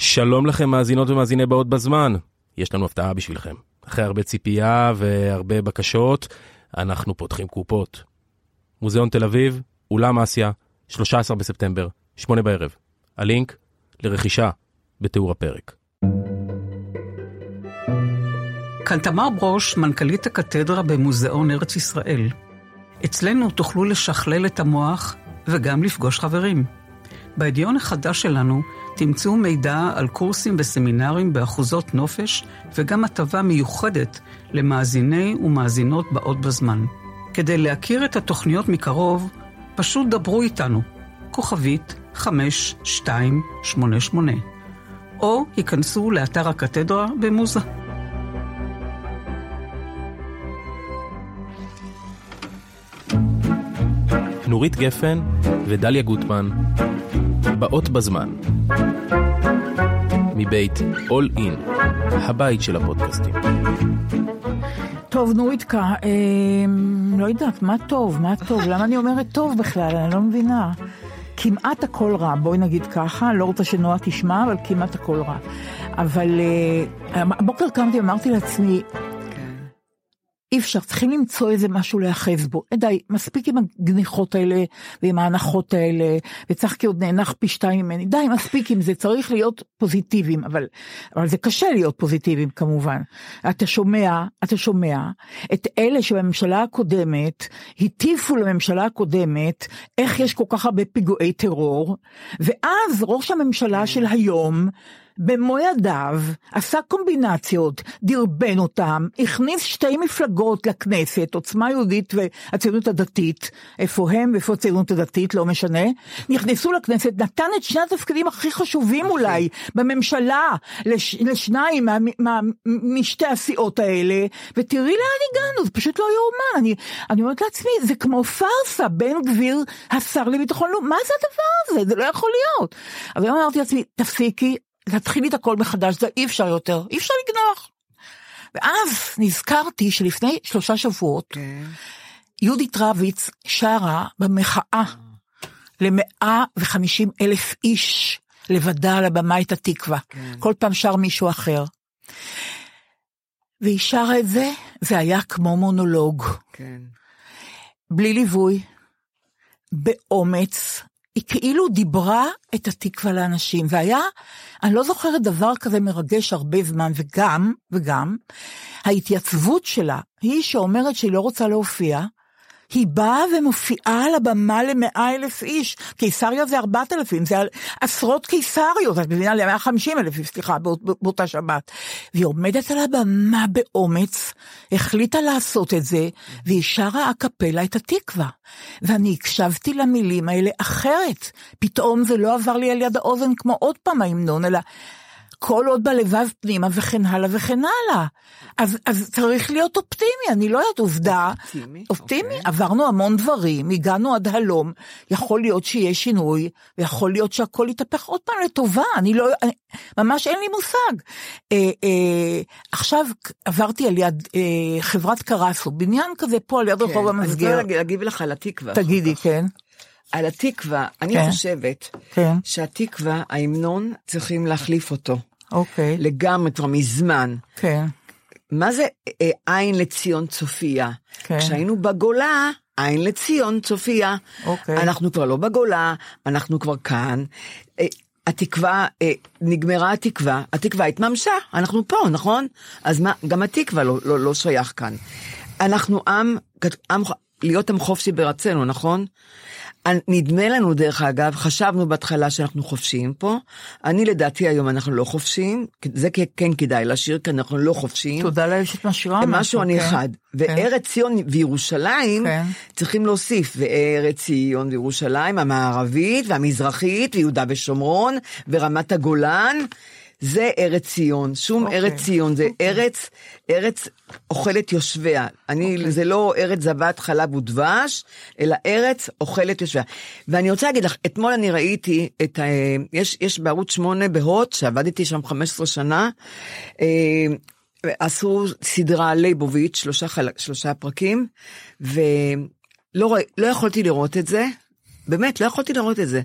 שלום לכם מאזינות ומאזיני באות בזמן. יש לנו הפתעה בשבילכם. אחרי הרבה ציפייה והרבה בקשות, אנחנו פותחים קופות. מוזיאון תל אביב, אולם אסיה, 13 בספטמבר, 8 בערב. הלינק לרכישה בתיאור הפרק. כאן תמר ברוש, מנכ"לית הקתדרה במוזיאון ארץ ישראל. אצלנו תוכלו לשכלל את המוח וגם לפגוש חברים. בידיון החדש שלנו תמצאו מידע על קורסים וסמינרים באחוזות נופש וגם הטבה מיוחדת למאזיני ומאזינות באות בזמן. כדי להכיר את התוכניות מקרוב, פשוט דברו איתנו, כוכבית 5288, או היכנסו לאתר הקתדרה במוזה. נורית גפן ודליה גוטמן, באות בזמן. מבית All In, הבית של הפודקאסטים. טוב, נוריתקה, אה, לא יודעת, מה טוב, מה טוב? למה אני אומרת טוב בכלל? אני לא מבינה. כמעט הכל רע, בואי נגיד ככה, לא רוצה שנועה תשמע, אבל כמעט הכל רע. אבל אה, הבוקר קמתי ואמרתי לעצמי, אי אפשר, צריכים למצוא איזה משהו להיאחז בו. די, מספיק עם הגניחות האלה ועם ההנחות האלה, וצריך כי עוד נאנח פי שתיים ממני. די, מספיק עם זה, צריך להיות פוזיטיביים, אבל, אבל זה קשה להיות פוזיטיביים כמובן. אתה שומע, אתה שומע את אלה שבממשלה הקודמת הטיפו לממשלה הקודמת איך יש כל כך הרבה פיגועי טרור, ואז ראש הממשלה של היום, במו ידיו, עשה קומבינציות, דרבן אותם, הכניס שתי מפלגות לכנסת, עוצמה יהודית והציונות הדתית, איפה הם ואיפה הציונות הדתית, לא משנה, נכנסו לכנסת, נתן את שני התפקידים הכי חשובים אולי בממשלה לש, לשניים מה, מה, משתי הסיעות האלה, ותראי לאן הגענו, זה פשוט לא יאומן, אני, אני אומרת לעצמי, זה כמו פארסה, בן גביר השר לביטחון לאומי, מה זה הדבר הזה? זה לא יכול להיות. אז אני אמרתי לעצמי, תפסיקי, להתחיל את הכל מחדש, זה אי אפשר יותר, אי אפשר לגנוח. ואז נזכרתי שלפני שלושה שבועות, okay. כן. יהודית רביץ שרה במחאה למאה וחמישים אלף איש לבדה על הבמה את התקווה. Okay. כן. כל פעם שר מישהו אחר. והיא שרה את זה, זה היה כמו מונולוג. כן. בלי ליווי, באומץ, היא כאילו דיברה את התקווה לאנשים, והיה, אני לא זוכרת דבר כזה מרגש הרבה זמן, וגם, וגם, ההתייצבות שלה, היא שאומרת שהיא לא רוצה להופיע, היא באה ומופיעה על הבמה למאה אלף איש, קיסריה זה ארבעת אלפים, זה עשרות קיסריות, את מבינה, למאה חמישים אלף, סליחה, באות, באותה שבת. והיא עומדת על הבמה באומץ, החליטה לעשות את זה, והיא שרה אקפלה את התקווה. ואני הקשבתי למילים האלה אחרת. פתאום זה לא עבר לי על יד האוזן כמו עוד פעם ההמנון, אלא כל עוד בלבב פנימה וכן הלאה וכן הלאה. אז, אז צריך להיות אופטימי, אני לא יודעת, עובדה. אופטימי, אופטימי, אוקיי. עברנו המון דברים, הגענו עד הלום, יכול להיות שיהיה שינוי, ויכול להיות שהכל יתהפך עוד פעם לטובה, אני לא, אני, ממש אין לי מושג. אה, אה, עכשיו עברתי על יד אה, חברת קרסו, בניין כזה פה על יד רחוב כן, אני המסגר. רוצה להגיד- להגיב לך על התקווה. תגידי, כן. על התקווה, אני כן. חושבת כן. שהתקווה, ההמנון, צריכים להחליף אותו. אוקיי, לגמרי, כבר מזמן. כן. מה זה אה, עין לציון צופיה? כן. כשהיינו בגולה, עין לציון צופיה. אוקיי. אנחנו כבר לא בגולה, אנחנו כבר כאן. אה, התקווה, אה, נגמרה התקווה, התקווה התממשה, אנחנו פה, נכון? אז מה, גם התקווה לא, לא, לא שייך כאן. אנחנו עם, עם, להיות עם חופשי בארצנו, נכון? נדמה לנו, דרך אגב, חשבנו בהתחלה שאנחנו חופשיים פה. אני לדעתי היום אנחנו לא חופשיים, זה כן- כן כדאי לשיר, כי אנחנו לא חופשיים. תודה לאל שאת משאירה משהו. משהו אני כן. אחד. וארץ ציון וירושלים, כן. צריכים להוסיף, וארץ ציון וירושלים המערבית והמזרחית ויהודה ושומרון ורמת הגולן. זה ארץ ציון, שום אוקיי. ארץ ציון, זה ארץ, ארץ אוכלת יושביה. אני, אוקיי. זה לא ארץ זבת חלב ודבש, אלא ארץ אוכלת יושביה. ואני רוצה להגיד לך, אתמול אני ראיתי את ה... יש, יש בערוץ 8 בהוט, שעבדתי שם 15 שנה, אה, עשו סדרה ליבוביץ', שלושה, חל... שלושה פרקים, ולא לא יכולתי לראות את זה, באמת, לא יכולתי לראות את זה.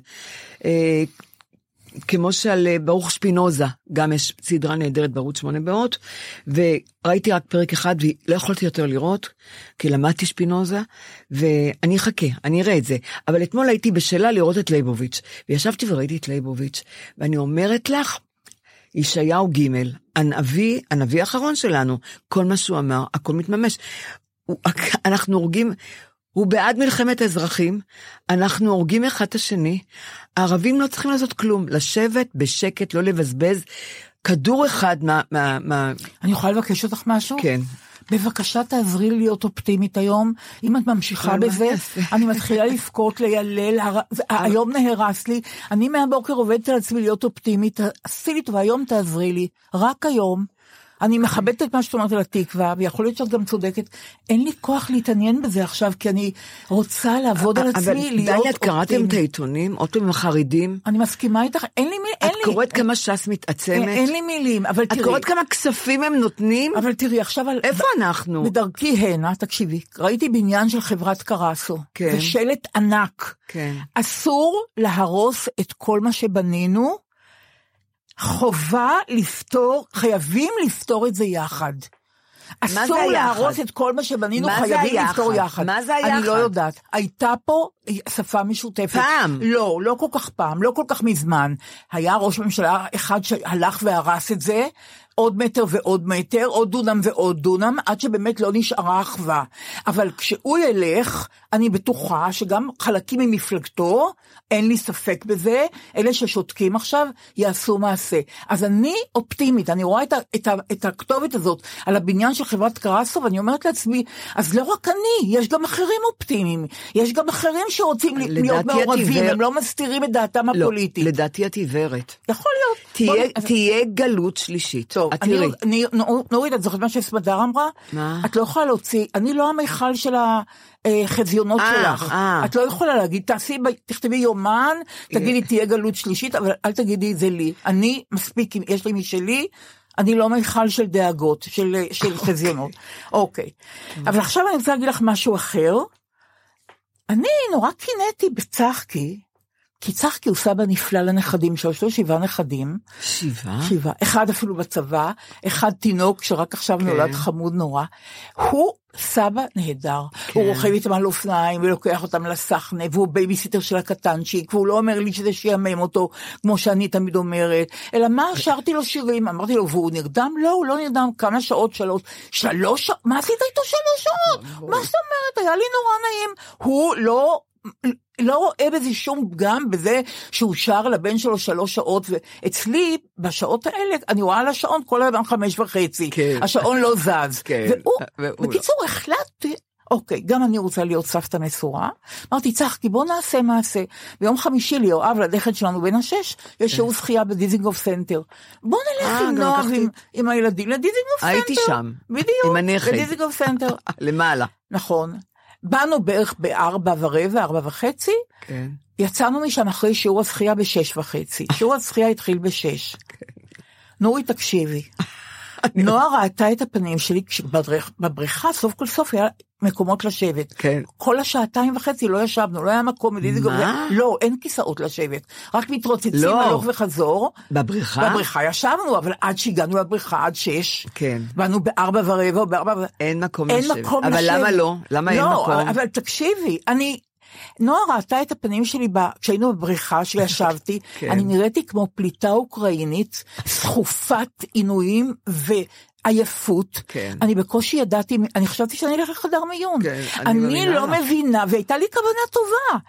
כמו שעל אה, ברוך שפינוזה, גם יש סדרה נהדרת בערוץ 8 בהוט, וראיתי רק פרק אחד ולא יכולתי יותר לראות, כי למדתי שפינוזה, ואני אחכה, אני אראה את זה. אבל אתמול הייתי בשאלה לראות את לייבוביץ', וישבתי וראיתי את לייבוביץ', ואני אומרת לך, ישעיהו הנביא, הנביא האחרון שלנו, כל מה שהוא אמר, הכל מתממש. הוא, אנחנו הורגים, הוא בעד מלחמת האזרחים, אנחנו הורגים אחד את השני, הערבים לא צריכים לעשות כלום, לשבת בשקט, לא לבזבז כדור אחד מה... מה, מה... אני יכולה לבקש אותך משהו? כן. בבקשה תעזרי להיות אופטימית היום. אם את ממשיכה מה בזה, אני מתחילה לבכות, לילל, הר- היום נהרס לי. אני מהבוקר עובדת על עצמי להיות אופטימית, עשי לי טובה, היום תעזרי לי. רק היום. אני מכבדת את מה שאת אומרת על התקווה, ויכול להיות שאת גם צודקת. אין לי כוח להתעניין בזה עכשיו, כי אני רוצה לעבוד על אבל עצמי, להיות דליה, את קראתם את אופטימית. העיתונים? עוד פעם עם החרדים? אני מסכימה איתך, אין לי מילים, את. קוראת כמה ש"ס מתעצמת? אין לי מילים, אבל את תראי. קוראת כמה כספים הם נותנים? אבל תראי, עכשיו... על- איפה אנחנו? בדרכי הנה, תקשיבי, ראיתי בניין של חברת קרסו. כן. זה שלט ענק. כן. אסור להרוס את כל מה שבנינו, חובה לפתור, חייבים לפתור את זה יחד. אסור היחד? להרוס את כל מה שבנינו, מה חייבים היחד? לפתור יחד. מה זה אני לא היחד? יודעת. הייתה פה שפה משותפת. פעם. לא, לא כל כך פעם, לא כל כך מזמן. היה ראש ממשלה אחד שהלך והרס את זה, עוד מטר ועוד מטר, עוד דונם ועוד דונם, עד שבאמת לא נשארה אחווה. אבל כשהוא ילך, אני בטוחה שגם חלקים ממפלגתו, אין לי ספק בזה, אלה ששותקים עכשיו, יעשו מעשה. אז אני אופטימית, אני רואה את, ה, את, ה, את הכתובת הזאת על הבניין של חברת קרסו, ואני אומרת לעצמי, אז לא רק אני, יש גם אחרים אופטימיים, יש גם אחרים שרוצים להיות מעורבים, עיוור- הם לא מסתירים את דעתם לא, הפוליטית. לדעתי את עיוורת. יכול להיות. תהיה, אז- תהיה גלות שלישית. טוב, את אני, תראי. אני, נו- נורית, את זוכרת מה שסמדר אמרה? מה? את לא יכולה להוציא, אני לא המכל של החזיונות אה, שלך. אה. את לא יכולה להגיד, תעשי, תכתבי יומן, תגידי תהיה גלות שלישית, אבל אל תגידי את זה לי. אני מספיק, יש לי משלי, אני לא מיכל של דאגות, של, של חזיונות. אוקיי. אבל עכשיו אני רוצה להגיד לך משהו אחר. אני נורא קינאתי בצחקי, כי צחקי הוא סבא נפלא לנכדים שלו, יש לו שבעה נכדים. שבעה? שבעה, אחד אפילו בצבא, אחד תינוק שרק עכשיו כן. נולד חמוד נורא. הוא סבא נהדר. הוא רוכב איתם על אופניים ולוקח אותם לסחנה, והוא בייביסיטר של הקטנצ'יק, והוא לא אומר לי שזה שעמם אותו, כמו שאני תמיד אומרת, אלא מה, שרתי לו שירים, אמרתי לו, והוא נרדם? לא, הוא לא נרדם, כמה שעות? שלוש, שלוש? מה עשית איתו שלוש שעות? מה זאת אומרת? היה לי נורא נעים. הוא לא... לא רואה בזה שום פגם בזה שהוא שר לבן שלו שלוש שעות, ואצלי, בשעות האלה, אני רואה על השעון כל הזמן חמש וחצי. כן. השעון לא זז. כן. והוא, והוא לא. בקיצור, החלטתי, אוקיי, גם אני רוצה להיות סבתא מסורה. אמרתי, צחקי, בוא נעשה מעשה. ביום חמישי ליואב, לנכד שלנו בן השש, יש שיעור שחייה בדיזינגוף סנטר. בוא נלך כן. אה, עם לקחתי- ועם עם הילדים לדיזינגוף סנטר. הייתי שם. בדיוק. עם הנכד. לדיזינגוף סנטר. למעלה. נכון. באנו בערך בארבע ורבע, ארבע וחצי, כן. יצאנו משם אחרי שיעור השחייה בשש וחצי. שיעור השחייה התחיל בשש. נורי, תקשיבי. נועה ראתה את הפנים שלי כשבדרך- בבריכה, סוף כל סוף היה מקומות לשבת. כן. כל השעתיים וחצי לא ישבנו, לא היה מקום. מה? לא, אין כיסאות לשבת. רק מתרוצצים לא. הלוך וחזור. בבריכה? בבריכה ישבנו, אבל עד שהגענו לבריכה, עד שש. כן. באנו בארבע ורבע בארבע ורבע. אין מקום אין לשבת. מקום אבל לשבת. למה לא? למה אין לא, מקום? אבל תקשיבי, אני... נועה ראתה את הפנים שלי ב... כשהיינו בבריכה שישבתי, כן. אני נראיתי כמו פליטה אוקראינית, סחופת עינויים ועייפות. כן. אני בקושי ידעתי, אני חשבתי שאני אלך לחדר מיון. כן, אני אני מאמינה לא. מבינה, והייתה לי כוונה טובה.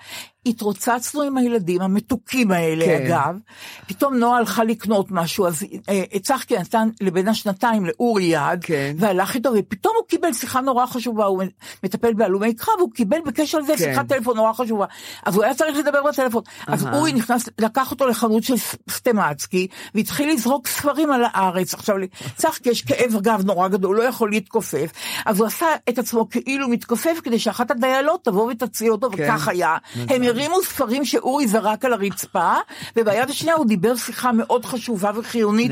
התרוצצנו עם הילדים המתוקים האלה, כן. אגב. פתאום נועה הלכה לקנות משהו, אז אה, צחקי נתן לבן השנתיים לאורי יד, כן. והלך איתו, ופתאום הוא קיבל שיחה נורא חשובה, הוא מטפל בהלומי קרב, הוא קיבל בקשר לזה כן. שיחת טלפון נורא חשובה. אז הוא היה צריך לדבר בטלפון. אז אהה. אורי נכנס, לקח אותו לחנות של סטמצקי, והתחיל לזרוק ספרים על הארץ. עכשיו, לצחקי יש כאב גב נורא גדול, הוא לא יכול להתכופף. אז הוא עשה את עצמו כאילו מתכופף, כדי שאחת הדיילות תבוא ותציל אותו, כן. וכך היה. הם הרימו ספרים שאורי זרק על הרצפה, וביד השנייה הוא דיבר שיחה מאוד חשובה וחיונית.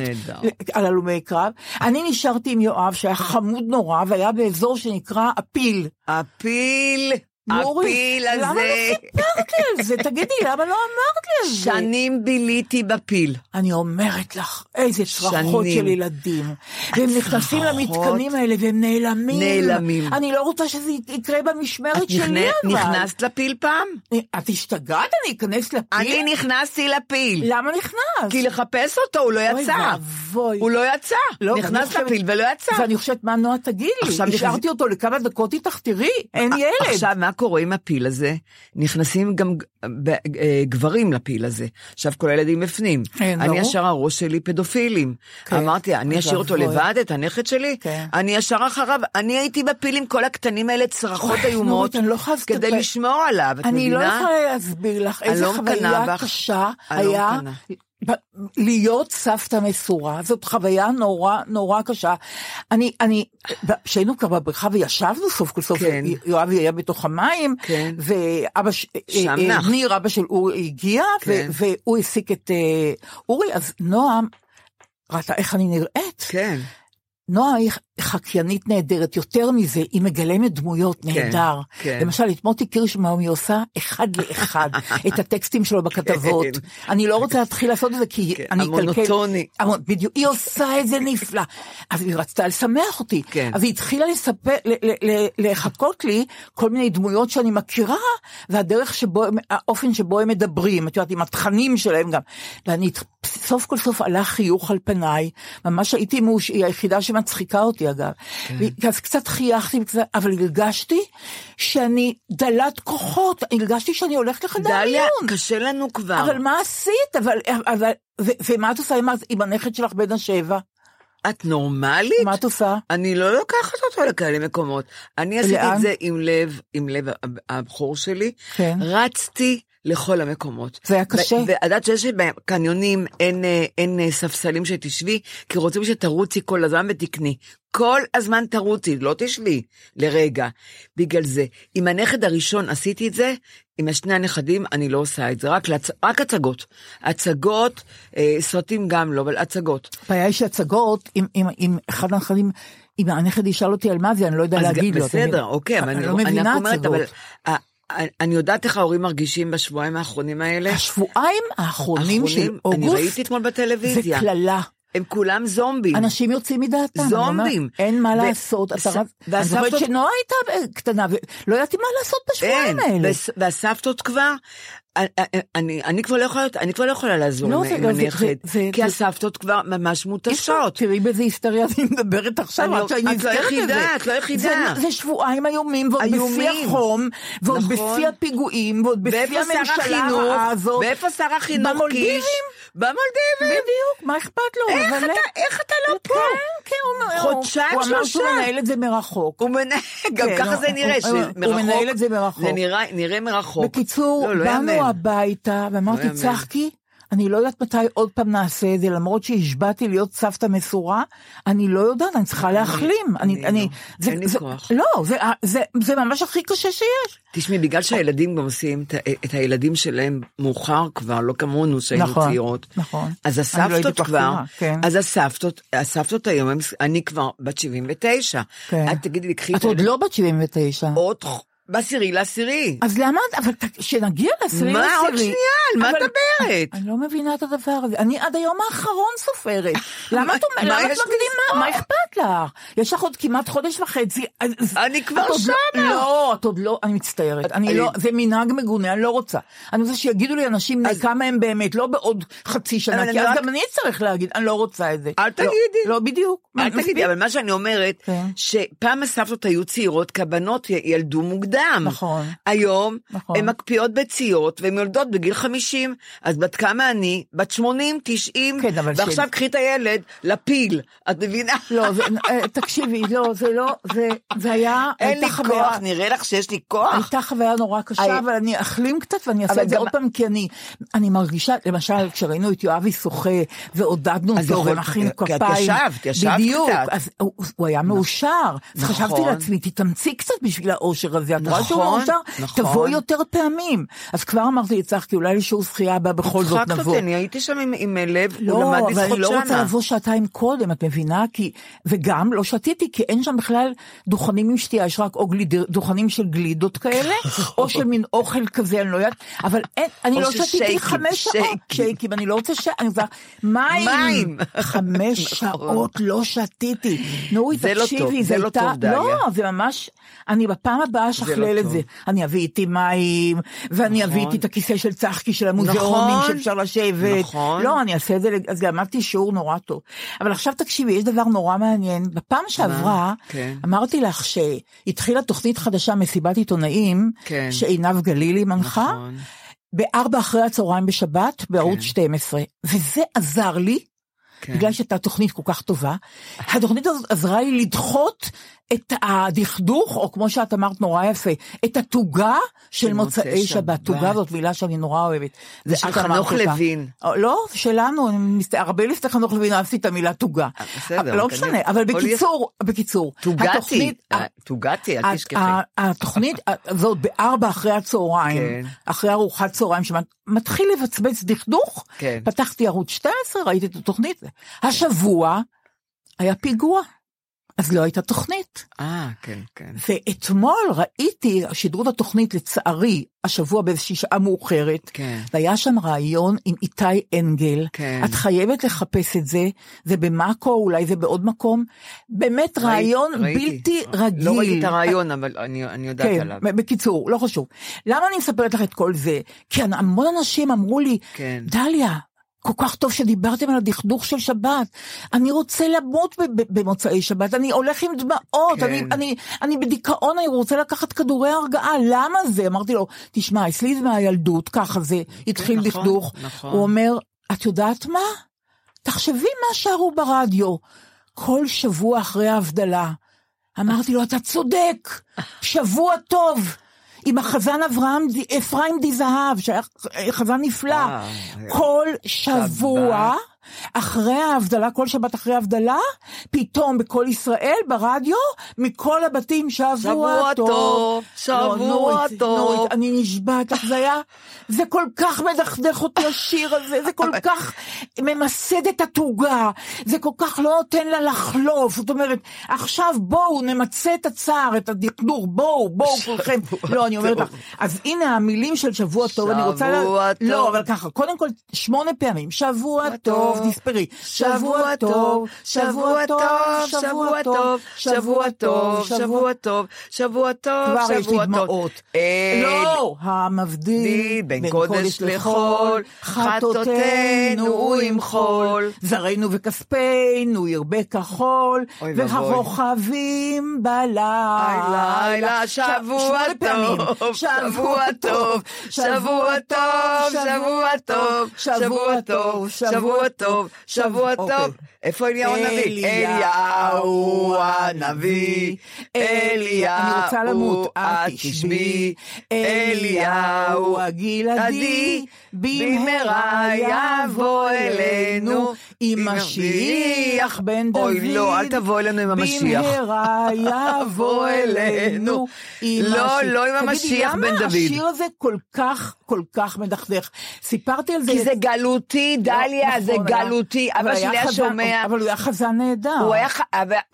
על הלומי קרב. אני נשארתי עם יואב שהיה חמוד נורא והיה באזור שנקרא הפיל. הפיל, הפיל למה הזה. לא סיפרת לי על זה? תגידי, למה לא אמרת לי על זה? שנים ביליתי בפיל. אני אומרת לך, איזה צרחות. של ילדים. והם נכנסים. למתקנים האלה והם נעלמים. נעלמים. אני לא רוצה שזה יקרה במשמרת את שלי, אבל. נכנסת לפיל פעם? את השתגעת? אני אכנס לפיל? אני נכנסתי לפיל. למה נכנס? כי לחפש אותו, הוא לא יצא. הוא לא יצא. לא, נכנס לפיל ולא יצא. ואני חושבת, מה נועה תגיד לי? השארתי אותו לכמה דקות איתך, תראי, אין ילד. עכשיו, מה קורה עם הפיל הזה? נכנסים גם אה, גברים לפיל הזה. עכשיו, כל הילדים בפנים. כן, אני ברור. ישר הראש שלי פדופילים. כן. אמרתי, אני אשאיר אותו ואבוי. לבד, את הנכד שלי? כן. אני ישר אחריו. אני הייתי בפיל עם כל הקטנים האלה, צרחות איומות, לא כדי. לשמור עליו, את אני לא מבינה? יכולה להסביר לך איזה לא חוויה. קשה לא היה מקנאה. ב- להיות סבתא מסורה, זאת חוויה נורא נורא קשה. אני, אני, כשהיינו כבר בבריכה וישבנו סוף כל סוף, כן. יואב היה בתוך המים, כן. ואבא, אה, אה. ניר, אבא של אורי הגיע, ו- כן. והוא העסיק את אה, אורי, אז נועם, ראתה איך אני נראית? כן. נועה היא חקיינית נהדרת, יותר מזה, היא מגלמת דמויות נהדר. כן. למשל, את מוטי קירשנבאום היא עושה אחד לאחד את הטקסטים שלו בכתבות. כן. אני לא רוצה להתחיל לעשות את זה כי כן, אני אקלקל. המונוטוני. המון- בדיוק, היא עושה את זה נפלא. אז היא רצתה לשמח אותי. כן. אז היא התחילה לספר, לחכות לי כל מיני דמויות שאני מכירה, והדרך שבו, האופן שבו הם מדברים, את יודעת, עם התכנים שלהם גם. ואני, סוף כל סוף עלה חיוך על פניי, ממש הייתי היחידה שמצחיקה אותי אגב. כן. אז קצת חייכתי, אבל הרגשתי שאני דלת כוחות, הרגשתי שאני הולכת לחדר דליה, מיון. קשה לנו כבר. אבל מה עשית? אבל, אבל, ו, ומה את עושה עם, עם הנכד שלך בן השבע? את נורמלית? מה את עושה? אני לא לוקחת אותו לכאלה מקומות. אני עשיתי לאן? את זה עם לב, עם לב הבכור שלי. כן. רצתי לכל המקומות. זה היה קשה. ואת יודעת שיש בקניונים אין, אה, אין אה, ספסלים שתשבי, כי רוצים שתרוצי כל הזמן ותקני. כל הזמן תרוצי, לא תשבי לרגע. בגלל זה, עם הנכד הראשון עשיתי את זה, עם השני הנכדים אני לא עושה את זה, רק, להצ... רק הצגות. הצגות, אה, סרטים גם לא, אבל הצגות. הבעיה היא שהצגות, אם, אם, אם אחד הנכדים, אם הנכד ישאל אותי על מה זה, אני לא יודע להגיד לו. בסדר, אוקיי, אבל אני אני לא מבינה רק אומרת, הצגות. אבל אני יודעת איך ההורים מרגישים בשבועיים האחרונים האלה. השבועיים האחרונים של אוגוסט, אני ראיתי אתמול זה בטלוויזיה. קללה. הם כולם זומבים. אנשים יוצאים מדעתם. אני זומבים. אין מה ו- לעשות. אתה ס- רב- אני והסבתות- זוכרת שנועה הייתה אה, קטנה, ולא ידעתי מה לעשות בשבועיים האלה. והס- והסבתות כבר, אני- אני אני כבר לא יכולה, אני כבר לא יכולה לעזור לא, עם לא, הנכד, זה- כי זה- הסבתות כבר ממש מותשות. תראי באיזה היסטריה אני מדברת עכשיו, אני- רק שאני את לא יחידה. את לא יחידה. זה- זה שבועיים איומים, ועוד בשיא. החום, ועוד נכון. בשיא הפיגועים, ועוד בשיא הממשלה? הרעה הזאת. ואיפה שר החינוך? קיש? במולדיבים. בדיוק, מה אכפת לו? איך אבל- אתה- איך אתה לא פה? כן, כן, הוא חודשיים, הוא אמר שלושה. שהוא מנהל את זה מרחוק. הוא מנהל, גם כן, ככה הוא- זה נראה, הוא- מנהל את זה מרחוק. זה נראה, נראה מרחוק. בקיצור, לא, לא באנו. הביתה, ואמרתי, יאמן. צחקי, אני לא יודעת מתי עוד פעם נעשה את זה, למרות שהשבעתי להיות סבתא מסורה, אני לא יודעת, אני צריכה להחלים. אני, אני אני, לא. זה- אין לי כוח. לא, זה- זה- זה ממש הכי קשה שיש. תשמעי, בגלל שהילדים גם עושים את, את הילדים שלהם מאוחר כבר, לא כמונו שהיינו נכון, צעירות. נכון. אז אני לא הסבתות כך כבר, כן. אז הסבתות, הסבתות היום, אני כבר בת 79. כן. את תגידי לי, קחי את עוד לא בת 79. עוד בעשירי לעשירי. אז למה, אבל ת- שנגיע לעשירי מה, עוד לעשירי. שנייה, על מה את מדברת? אני לא מבינה את הדבר הזה. אני עד היום האחרון סופרת. למה מה- את אומרת, למה את מקדימה? מה אכפת לך? יש לך עוד כמעט חודש וחצי. אני כבר לא- שמה. לא, את עוד לא, אני מצטערת. אני לא, זה מנהג מגונה, אני לא רוצה. אני רוצה שיגידו לי אנשים כמה הם באמת, לא בעוד חצי שנה, כי אז גם אני אצטרך להגיד, אני לא רוצה את זה. אל לא, תגידי. לא, בדיוק. אל. תגידי, אבל מה שאני אומרת, כן. שפעם הסבתות היו צעירות כי הבנות ילדו מוקדם. נכון. היום נכון. הן מקפיאות ביציות והן יולדות בגיל 50. אז בת כמה אני? בת 80, 90, כן, ועכשיו קחי את הילד לפיל, את מבינה? לא, זה- אה, תקשיבי, לא, זה לא, זה- זה היה, אין לי חוויה- כוח, נראה לך שיש לי כוח? הייתה חוויה נורא קשה, הי- אבל אני אחלים קצת ואני אעשה את זה גם- עוד פעם, כי אני, אני מרגישה, למשל, כשראינו את יואבי שוחה, ועודדנו אז אותו, יכול- ומחאנו כי את כפיים. ישבת, ישבת בדיוק, קצת. אז הוא, הוא היה מאושר. אז נכון. חשבתי לעצמי, תתאמצי קצת בשביל האושר הזה, את רואה שהוא נכון, מאושר? נכון. תבואי יותר פעמים. אז כבר אמרתי לצחקי, אולי לשיעור שחייה הבא בכל זאת הצחקת נבוא. אותי, אני הייתי שם עם- עם לב, לא, אבל אני לא רוצה. לבוא שעתיים קודם, את מבינה? כי, וגם לא שתיתי, כי אין שם בכלל דוכנים עם שתייה, יש רק או גליד, דוכנים של גלידות כאלה, או של מין אוכל כזה, אני לא יודעת, אבל אין, אני לא שתיתי חמש שעות, שייקים. אני לא רוצה ש... מים! מים. חמש שעות לא שתיתי. נורית, לא תקשיבי, זה לא הייתה... טוב, דליה. לא, זה ממש... אני בפעם הבאה אשכלל את טוב. זה. אני אביא איתי מים, ואני אביא איתי את הכיסא של צחקי של המוזיאונים נכון. שאפשר לשבת. נכון. לא, אני אעשה את זה, אז למדתי שיעור נורא טוב. אבל עכשיו תקשיבי, יש דבר נורא מעניין. בפעם שעברה, כן. אמרתי לך שהתחילה תוכנית חדשה, מסיבת עיתונאים, כן. שעינב גלילי מנחה, נכון. בארבע אחרי הצהריים בשבת, בערוץ 12. וזה עזר לי, כן. בגלל שהייתה תוכנית כל כך טובה. התוכנית הזאת עזרה לי לדחות את הדכדוך, או כמו שאת אמרת נורא יפה, את התוגה של מוצאי שבת. תוגה זאת מילה שאני נורא אוהבת. זה של חנוך. לוין. אה, לא, שלנו, הרבה לפני חנוך לוין אהבתי את המילה תוגה. אה, בסדר, לא. משנה, אבל. בקיצור, בקיצור. תוגתי, אה, תוגתי, אל ה- תשכחי. התוכנית הזאת בארבע אחרי הצהריים, כן. אחרי ארוחת צהריים, שמתחיל לבצבץ דכדוך, כן. פתחתי ערוץ 12, ראיתי את התוכנית, השבוע היה פיגוע, אז לא הייתה תוכנית. אה, כן, כן. ואתמול ראיתי, שידרו את התוכנית לצערי, השבוע באיזושהי שעה מאוחרת, כן. והיה שם ראיון עם איתי אנגל. כן. את חייבת לחפש את זה, זה במאקו, אולי זה בעוד מקום. באמת ראיון ראיתי. בלתי רגיל. לא ראיתי את הרעיון, אבל אני אני יודעת כן, עליו. בקיצור, לא חשוב. למה אני מספרת לך את כל זה? כי המון אנשים אמרו לי, כן. דליה, כל כך טוב שדיברתם על הדכדוך של שבת. אני רוצה למות במוצאי שבת, אני הולך עם דמעות, כן. אני, אני, אני בדיכאון, אני רוצה לקחת כדורי הרגעה, למה זה? אמרתי לו, תשמע, אצלי זה מהילדות, ככה זה התחיל נכון, דכדוך. נכון. הוא אומר, את יודעת מה? תחשבי מה שרו ברדיו כל שבוע אחרי ההבדלה. אמרתי לו, אתה צודק, שבוע טוב. עם החזן אברהם, אפרים די זהב, שהיה חזן נפלא. אה, כל שבוע, אחרי ההבדלה, כל שבת אחרי ההבדלה, פתאום בכל ישראל, ברדיו, מכל הבתים שבוע, שבוע טוב. טוב, שבוע לא, נורית, טוב. נורית, אני נשבעת לך, זה היה, זה כל כך מדכדך אותי השיר הזה, זה כל כך ממסד את התוגה, זה כל כך לא נותן לה לחלוף, זאת אומרת, עכשיו בואו נמצה את הצער, את הדכדוך, בואו, בואו כולכם, לא, אני אומרת לך, אז הנה המילים של שבוע טוב, אני רוצה, לה- שבוע לא, טוב. אבל ככה, קודם כל, שמונה פעמים, שבוע טוב, טוב, תספרי. שבוע טוב, שבוע טוב, שבוע טוב, שבוע טוב, שבוע טוב, שבוע טוב, כבר יש לי. דמעות. לא, המבדיל בין קודש לחול, חטאותינו עם חול. זרענו וכספנו ירבה כחול. והכוכבים בלילה. לילה, שבוע. טוב, שבוע טוב, שבוע טוב, שבוע טוב, שבוע טוב, שבוע טוב, שבוע אוקיי. טוב. איפה אליהו הנביא? אליהו הנביא, אליהו, אני רוצה למות, את תשבי, אליהו הגלעדי, במהרה יבוא אלינו עם משיח בן דוד. אוי לא, אל תבוא אלינו עם המשיח. במהרה יבוא אלינו עם לא, המשיח. לא עם המשיח בן דוד. תגידי, למה השיר הזה כל כך, כל כך מדכדך? סיפרתי על זה... כי זה גלותי, דליה, נכון, זה היה- גלותי. אבא שלי היה שומע. אבל הוא היה חזן נהדר. הוא היה,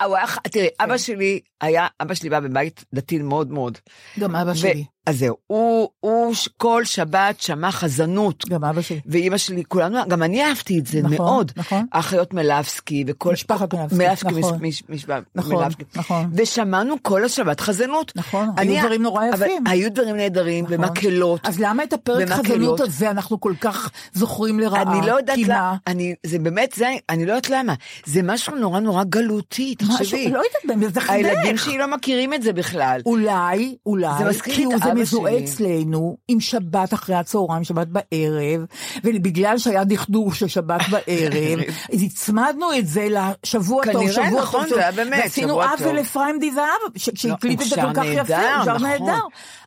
הוא היה, תראי, אבא שלי היה, אבא שלי בא בבית דתי מאוד מאוד. גם אבא שלי. אז זהו, הוא, הוא כל שבת שמע חזנות. גם אבא שלי. ואימא שלי, כולנו, גם אני אהבתי את זה נכון, מאוד. נכון. האחיות מלבסקי וכל... משפחת מלבסקי, מלבסקי, נכון. מש- מש- נכון, מלבסקי. נכון. ושמענו כל השבת חזנות. נכון, אני- היו דברים נורא אבל יפים. היו דברים נהדרים, נכון. במקהלות. אז למה את הפרק במקהלות. חזנות הזה אנחנו כל כך זוכרים לרעה? אני לא יודעת למה, מה? אני, זה באמת, זה, אני לא יודעת למה, זה משהו נורא נורא גלותי, משהו, תחשבי. לא יודעת, זה חדך. הילדים שלי לא מכירים את זה בכלל. אולי, אולי, זה מזכיר כי לי מזוהה. אצלנו עם שבת אחרי הצהריים, שבת בערב, ובגלל שהיה דכדוך של שבת בערב, אז הצמדנו את זה לשבוע טוב, כנראה, שבוע נכון, טוב. זה היה באמת, ועשינו שבוע עוול טוב. לאפרים די זהב, ש- שהקליט את זה כל כך יפה, הוא שר נכון. נהדר.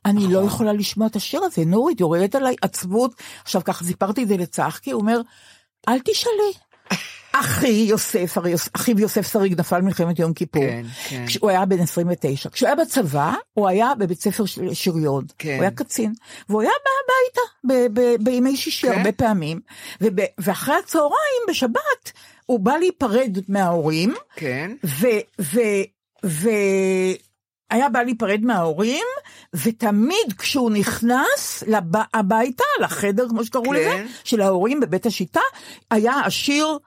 אני לא יכולה לשמוע את השיר הזה, נורית, יורדת עליי עצבות. עכשיו ככה סיפרתי את זה לצחקי, הוא אומר, אל תשאלי. אחי יוסף, הרי יוס- אחיו יוסף שריג נפל במלחמת יום כיפור. כן, כן. כשהוא היה בן 29. כשהוא היה בצבא, הוא היה בבית ספר של שריון. כן. הוא היה קצין. והוא היה בא הביתה ב- ב- בימי שישי כן. הרבה פעמים. וב- ואחרי הצהריים, בשבת, הוא בא להיפרד מההורים. כן. ו... ו... ו... היה בא להיפרד מההורים, ותמיד כשהוא נכנס לב... הביתה, לחדר, כמו שקראו כן. לזה, של ההורים בבית השיטה, היה השיר,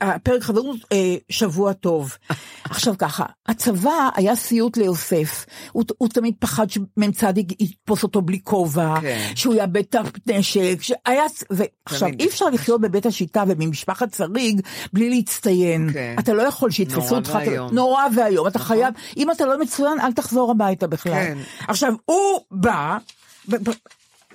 הפרק חברות, אה, שבוע טוב. עכשיו ככה, הצבא היה סיוט ליוסף, הוא, הוא תמיד פחד שמ"צ יתפוס אותו בלי כובע, כן. שהוא יאבד את הנשק, שהיה, ועכשיו. אי אפשר לחיות בבית השיטה וממשפחת שריג בלי להצטיין. כן. אתה לא יכול שיתפסו אותך. נכון. נורא ואיום, אתה חייב, אם אתה לא מצוין, אל תחזור הביתה בכלל. כן. עכשיו, הוא בא,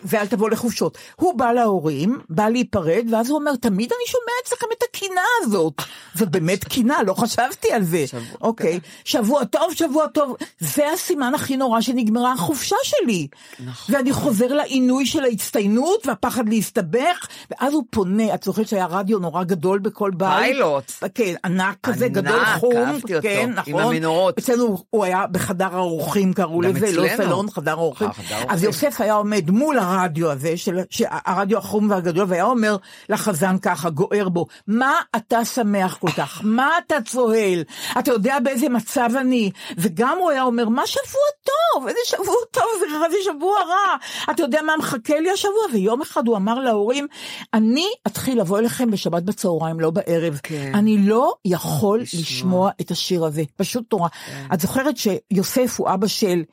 ואל תבוא לחופשות. הוא בא להורים, בא להיפרד, ואז הוא אומר, תמיד אני שומע אצלכם את הקינה הזאת. זאת באמת קינה, לא חשבתי על זה. אוקיי, שבוע טוב, שבוע טוב. זה הסימן הכי נורא שנגמרה החופשה שלי. נכון. ואני חוזר לעינוי של ההצטיינות והפחד להסתבך, ואז הוא פונה, את זוכרת שהיה רדיו נורא גדול בכל בית? פיילוט. כן, ענק כזה, ענק, גדול חום. אהבתי אותו, כן, עם נכון. המנורות. אצלנו הוא היה בחדר האורחים, קראו לזה, לא. סלון, חדר האורחים. אה, אז. יוסף היה עומד מול הרדיו הזה, של, הרדיו החום והגדול, והיה אומר לחזן ככה, גוער בו, מה אתה שמח כל כך? מה אתה צוהל? אתה יודע באיזה מצב אני? וגם הוא היה אומר, מה שבוע טוב? איזה שבוע טוב, זה שבוע רע. אתה יודע מה מחכה לי השבוע? ויום אחד הוא אמר להורים, אני אתחיל לבוא אליכם בשבת בצהריים, לא בערב. כן. אני לא יכול לשמוע. לשמוע את השיר הזה, פשוט נורא. את זוכרת שיוסף הוא אבא של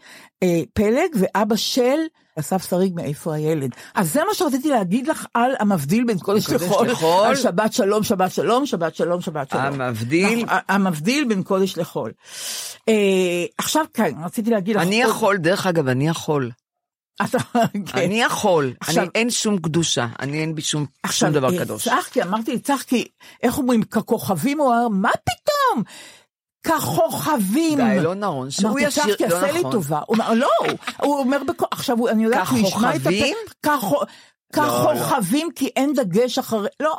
אה, פלג ואבא של אסף שריג מאיפה הילד. אז זה מה שרציתי להגיד לך על המבדיל בין קודש לחול, לחול. על שבת שלום, שבת שלום, שבת שלום, שבת שלום. המבדיל. נכון, המבדיל בין קודש לחול. אה, עכשיו כן, רציתי להגיד לך... אני יכול, דרך אגב, אני יכול. כן. אני יכול. עכשיו- אני, אין שום קדושה. אני אין בי שום עכשיו, דבר אה, קדוש. צחקי, אמרתי לצחקי, איך אומרים, ככוכבים, הוא אמר, מה פתאום? ככוכבים. די, לא נכון. שהוא אמרתי, ישיר, צחקי, לא עשה לי נכון. טובה. הוא אומר, לא, הוא אומר, עכשיו, אני יודעת, הוא ישמע את ככוכבים? הפ- ככו- ככוכבים, כי אין דגש אחרי, לא,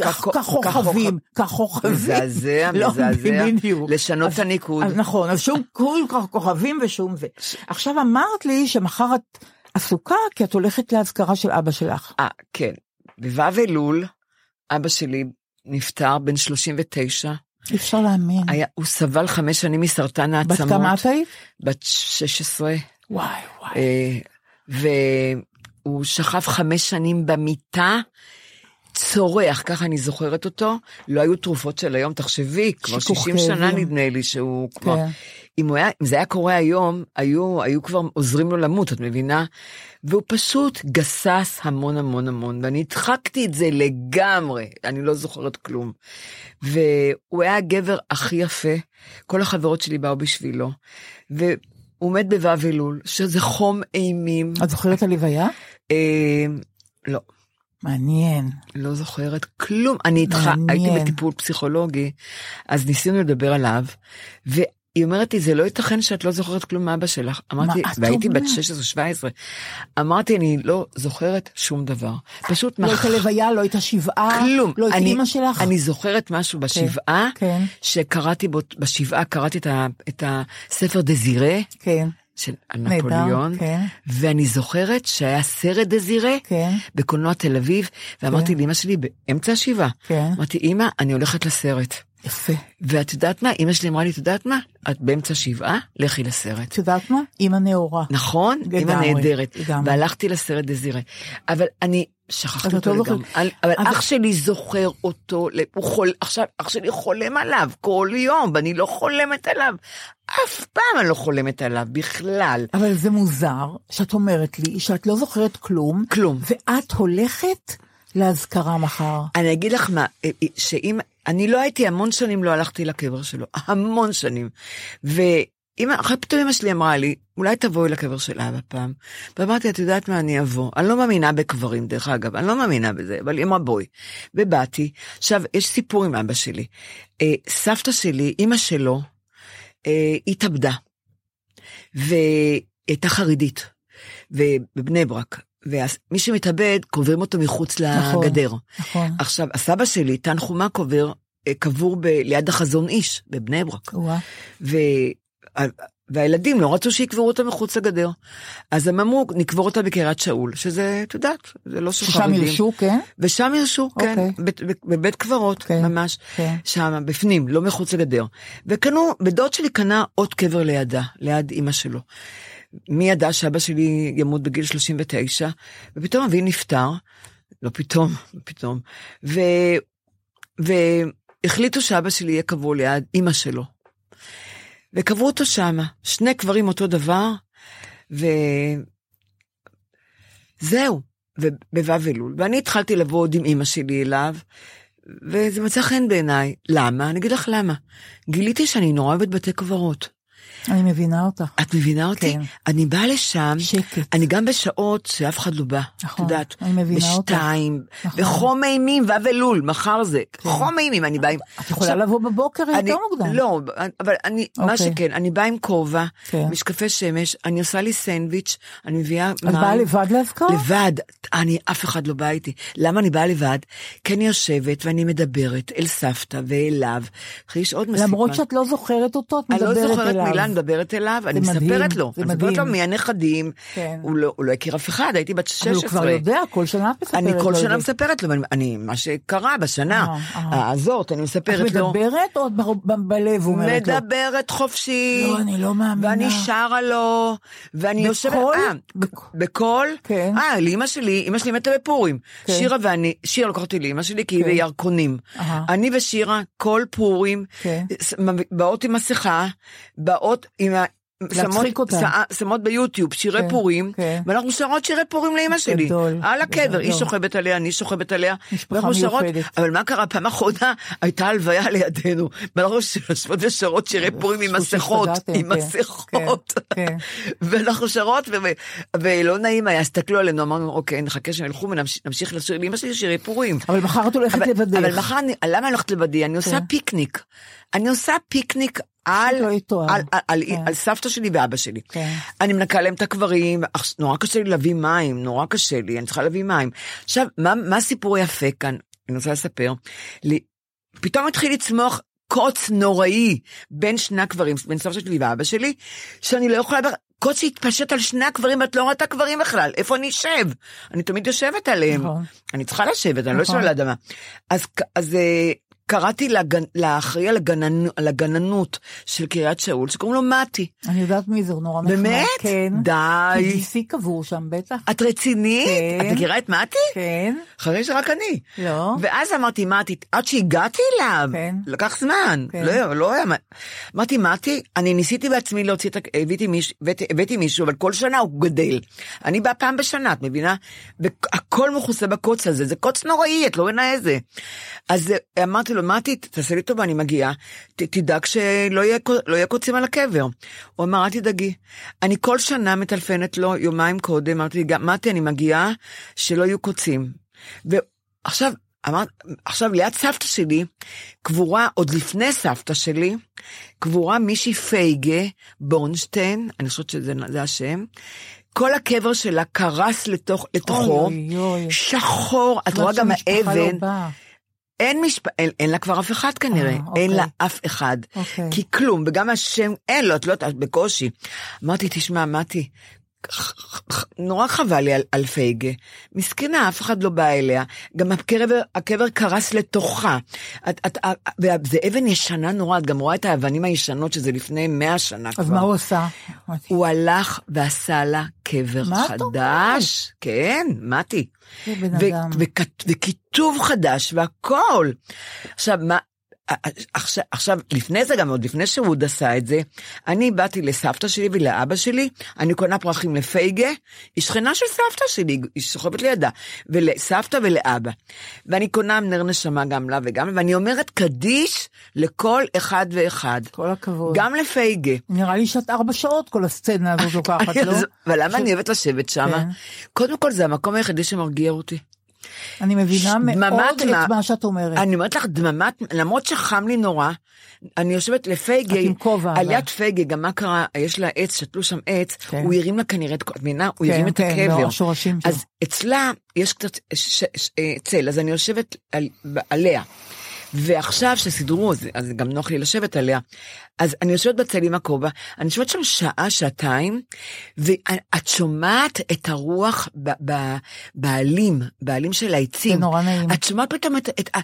ככו- ככוכבים, ככוכבים. מזעזע, לא, מזעזע. בדיוק. לשנות את הניקוד. נכון, אז שום כול כוכבים ושום זה. עכשיו אמרת לי שמחר את עסוקה, כי את הולכת לאזכרה של אבא שלך. אה, כן. בו' אלול, אבא שלי נפטר בן 39. אי אפשר להאמין. היה, הוא סבל חמש שנים מסרטן העצמות. בת כמה את היית? בת 16. וואי וואי. אה, והוא שכב חמש שנים במיטה צורח, ככה אני זוכרת אותו, לא היו תרופות של היום, תחשבי, כבר שיכוך 60 שנה כאבים. נדמה לי שהוא כבר... כן. אם, היה, אם זה היה קורה היום, היו, היו כבר עוזרים לו למות, את מבינה? והוא פשוט גסס המון המון המון, ואני הדחקתי את זה לגמרי, אני לא זוכרת כלום. והוא היה הגבר הכי יפה, כל החברות שלי באו בשבילו, והוא מת בו"ב אלול, שזה חום אימים. את זוכרת הלוויה? אה, לא. מעניין. לא זוכרת כלום. אני איתך. הייתי בטיפול פסיכולוגי, אז ניסינו לדבר עליו, והיא אומרת לי, זה לא ייתכן שאת לא זוכרת כלום מאבא שלך. אמרתי, מה את והייתי בת אומרת? 16-17, אמרתי, אני לא זוכרת שום דבר. פשוט לא מח- הייתה לוויה, לא הייתה שבעה, כלום. לא אני- אימא שלך. אני זוכרת משהו בשבעה, כן. שקראתי בו, בשבעה קראתי את ה- את הספר דזירה. כן. של נפוליאון, כן. ואני זוכרת שהיה סרט דזירה כן. בקולנוע תל אביב, ואמרתי כן. לאמא שלי באמצע השבעה, כן. אמרתי, אמא, אני הולכת לסרט. יפה. ואת יודעת מה? אמא שלי אמרה לי, את יודעת מה? את באמצע שבעה, לכי לסרט. את יודעת מה? אימא נאורה. נכון? אמא נהדרת. לגמרי. והלכתי לסרט דזירה. אבל אני שכחתי אותו לא. לגמרי. אבל- אבל אח שלי זוכר אותו, הוא חול, עכשיו אח שלי חולם עליו כל יום, ואני לא חולמת עליו. אף פעם אני לא חולמת עליו, בכלל. אבל זה מוזר שאת אומרת לי שאת לא זוכרת כלום. כלום. ואת הולכת לאזכרה מחר. אני אגיד לך מה, אה, אה, שאם, אני לא הייתי, המון שנים לא הלכתי לקבר שלו, המון שנים. ואמא, אחרי פתאום אמא שלי אמרה לי, אולי תבואי לקבר של אבא פעם. ואמרתי, את יודעת מה, אני אבוא. אני לא מאמינה בקברים, דרך אגב, אני לא מאמינה בזה, אבל היא אמרה, בואי. ובאתי. עכשיו, יש סיפור עם אבא שלי. אה, סבתא שלי, אימא שלו, התאבדה. והיא הייתה חרדית. ובבני ברק. ומי שמתאבד, קוברים אותו מחוץ נכון, לגדר. נכון. עכשיו, הסבא שלי, תנחומה קובר, אה, קבור ב- ליד החזון איש, בבני ברק. ו... והילדים לא רצו שיקברו אותה מחוץ לגדר. אז הם אמרו, נקבור אותה בקריית שאול, שזה, את יודעת, זה לא של ששם. ירשו, כן? ושם ירשו, כן, אוקיי. בית- בית- בבית קברות, כן, ממש, כן. שם, בפנים, לא מחוץ לגדר. וקנו, ודוד שלי קנה עוד קבר לידה, ליד אימא שלו. מי ידע שאבא שלי ימות בגיל 39, ופתאום אבי נפטר, לא פתאום, לא פתאום, ו... והחליטו שאבא שלי יהיה קבור ליד אימא שלו. וקברו אותו שמה, שני קברים אותו דבר, ו... זהו, ובו"ב אלול. ואני התחלתי לבוא עוד עם אימא שלי אליו, וזה מצא חן בעיניי. למה? אני אגיד לך למה. גיליתי שאני נורא אוהבת בתי קברות. אני מבינה אותך. את מבינה אותי? כן. אני באה לשם, שקט. אני גם בשעות שאף אחד לא בא. נכון, את יודעת, אני מבינה אותך. בשתיים, נכון. בחום אימים, ו"ב אלול, מחר זה. חום אימים, אני באה עם... את יכולה עכשיו, לבוא בבוקר אני- יותר מוקדם. לא, אבל אני, מה אוקיי. שכן, אני באה עם כובע, כן. משקפי שמש, אני עושה לי סנדוויץ', אני מביאה את באה לבד לאזכרה? לבד, אני, אף אחד לא בא איתי. למה אני באה לבד? כי אני יושבת ואני מדברת אל סבתא ואליו. יש עוד מסיבה. למרות שאת לא זוכרת אותו, את אני מדברת לא אליו. זוכרת מילה, אני מדברת אליו, אני מדהים, מספרת לו. אני מספרת לו מדהים. מי הנכדים. כן. הוא לא- הוא לא הכיר אף אחד, הייתי בת 16. אבל הוא כבר יודע, כל שנה את מספרת אני כל לו שנה זה. מספרת לו, אני, מה שקרה בשנה אה, אה. הזאת, אני מספרת לו. מדברת או את ב- ב- בלב אומרת לו? מדברת חופשי. לא, אני לא מאמינה. ואני שרה לו, ואני בקול? יושבת... אה, בק- בקול? כן. אה, לאמא שלי, אמא שלי מתה בפורים. כן. שירה ואני, שירה לקחה אותי לאמא שלי, כי היא כן. בירקונים. אהה. אני ושירה, כל פורים, כן. באות עם מסכה, באות עם ה... שמות-. שא- שמות ביוטיוב שירי כן, פורים, כן. ואנחנו שרות שירי פורים לאמא שלי. גדול, על הקבר, היא. שוכבת עליה, אני שוכבת עליה. משפחה שרות, מיוחדת. אבל מה קרה? פעם אחרונה הייתה הלוויה לידינו, ואנחנו יושבות ושרות שירי פורים עם מסכות, עם כן, מסכות. כן, כן. ואנחנו שרות, ולא נעים היה, הסתכלו עלינו, אמרנו, אוקיי, נחכה שהם ילכו ונמשיך לשיר לאמא שלי שירי פורים. אבל מחר את הולכת לבדך. אבל מחר, למה אני הולכת לבדי? אני עושה כן. פיקניק. אני עושה פיקניק על, לא יתואר. על, על, על, כן. על סבתא שלי ואבא שלי. כן. אני מנקה להם את הקברים, נורא קשה לי להביא מים, נורא קשה לי, אני צריכה להביא מים. עכשיו, מה, מה הסיפור היפה כאן? אני רוצה לספר. לי, פתאום התחיל לצמוח קוץ נוראי בין שני הקברים, בין סבתא שלי ואבא שלי, שאני לא יכולה... קוץ שהתפשט על שני הקברים, ואת לא רואה את הקברים בכלל, איפה אני אשב? אני תמיד יושבת עליהם. נכון. אני צריכה לשבת, אני לא נכון. יושבת על האדמה. אז, אז אה, קראתי לגנ... לאחראי על, הגננ... על הגננות של קריית שאול, שקוראים לו מתי. אני יודעת מי זה, הוא נורא נחמד. באמת? כן. די. כי גיסי קבור שם, בטח. את רצינית? כן. את מכירה את מתי? כן. חשבתי שרק אני. לא. ואז אמרתי, מתי, עד שהגעתי אליו, כן. לקח זמן. כן. לא, לא היה... אמרתי, מתי, אני ניסיתי בעצמי להוציא את ה... הבאתי הבאתי, הבאתי מישהו, אבל כל שנה הוא גדל. אני באה פעם בשנה, את מבינה? והכל מכוסה בקוץ הזה, זה קוץ נוראי, את לא מבינה איזה. אז אה, אמרתי לו, מתי, תעשה לי טובה, אני מגיעה, ת, תדאג שלא יהיה, לא יהיה קוצים על הקבר. הוא אמר, אל תדאגי. אני כל שנה מטלפנת לו יומיים קודם, אמרתי, "גם- מתי, אני מגיעה, שלא יהיו קוצים. ועכשיו, אמרת, עכשיו ליד סבתא שלי, קבורה, עוד לפני סבתא שלי, קבורה מישהי פייגה בורנשטיין, אני חושבת שזה זה השם, כל הקבר שלה קרס לתוך, לתוכו, אוי, אוי. שחור, את רואה גם לא האבן, באה. אין, משפ... אין, אין לה כבר אף אחד כנראה, אה, אין לה אוקיי. אף אחד. אוקיי. כי כלום, וגם השם, אין לו, את לא יודעת, בקושי. אמרתי, תשמע, מתי, נורא חבל לי על, על פייגה. מסכנה, אף אחד לא בא אליה. גם הקבר, הקבר קרס לתוכה. את, את, וזה אבן ישנה נורא, את גם רואה את האבנים הישנות שזה לפני מאה שנה כבר. אז מה הוא עשה? הוא הלך ועשה לה קבר מה את חדש. כן, מתי. זה בן ו- וכיתוב חדש והכל. עכשיו, מה... עכשיו, עכשיו, לפני זה גם, עוד לפני שאהוד עשה את זה, אני באתי לסבתא שלי ולאבא שלי, אני קונה פרחים לפייגה, היא שכנה של סבתא שלי, היא שוכבת לידה, ולסבתא ולאבא. ואני קונה נר נשמה גם לה וגם, ואני אומרת קדיש לכל אחד ואחד. כל הכבוד. גם לפייגה. נראה לי שאת ארבע שעות כל הסצנה הזאת לוקחת, לא? ולמה אני אוהבת לשבת שם? כן. קודם כל זה המקום היחידי שמרגיע אותי. אני מבינה מאוד מה- את מה שאת אומרת. אני אומרת לך דממת, למרות שחם לי נורא, אני יושבת לפייגה, את עם כובע, על. יד פייגה, גם מה קרה, יש לה עץ, שתלו שם עץ, כן. הוא הרים לה כנראה את, כל- את מבינה? הוא כן, הרים את כן, הקבר. לא, השורשים. אז אצלה יש קצת ש- ש- אה, צל, אז אני יושבת על, עליה. ועכשיו שסידרו, אז, אז גם נוח לי לשבת עליה. אז אני יושבת בצל עם הכובע, אני יושבת שם שעה, שעתיים, ואת שומעת את הרוח ב, ב, בעלים, בעלים של העצים. זה נורא נעים. את שומעת פתאום את, את ה...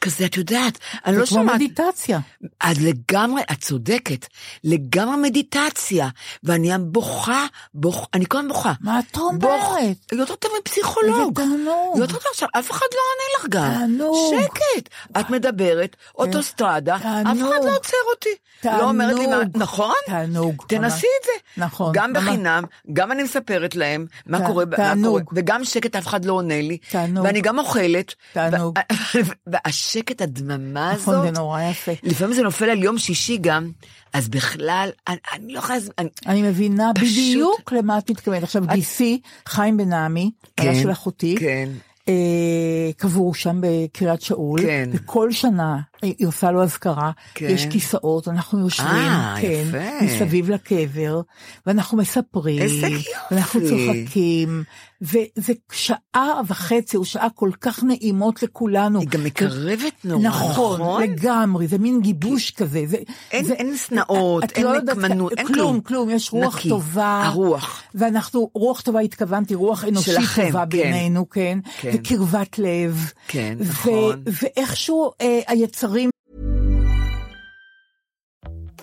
כזה, את יודעת, אני זה לא כמו שומעת... מדיטציה. אז לגמרי, את צודקת, לגמרי מדיטציה, ואני בוכה, בוך, אני כל הזמן בוכה. מה את אומרת? יותר טוב מפסיכולוג. איזה תענוג. יותר טוב עכשיו, אף אחד לא עונה לך גם. תענוג. שקט. את מדברת, אוטוסטרדה, אף אחד תענוג. לא עוצר אותי. לא אומרת לי מה, תענוג. נכון? תענוג. תנסי. את זה. נכון. גם. בחינם, גם אני מספרת להם מה קורה, תענוג. וגם שקט, אף אחד לא עונה לי. תענוג. ואני גם אוכלת. תענוג. והשקט, הדממה הזאת. נכון, זה נורא יפה. לפעמים זה נופל על יום שישי גם, אז בכלל, אני, אני לא יכולה... אני- אני מבינה פשוט- בדיוק למה את מתכוונת. עכשיו, גיסי, חיים בן עמי, כן, של אחותי, כן. אה, קבור שם בקריית שאול, כן. וכל שנה היא עושה לו אזכרה, כן. יש כיסאות, אנחנו יושבים, אה, כן, יפה. מסביב לקבר, ואנחנו מספרים. ואנחנו צוחקים, וזה שעה וחצי, או שעה כל כך נעימות לכולנו. היא גם מקרבת נורא, נכון, נכון? לגמרי, זה מין גיבוש כזה. זה, אין- זה, אין שנאות, את אין לא נקמנות, אין כלום, כלום. כלום, יש רוח נקי. טובה. הרוח. ואנחנו, רוח טובה התכוונתי, רוח אנושית שלכם, טובה כן. בינינו, כן? כן. וקרבת לב. כן, ו- נכון. ואיכשהו אה, היצרים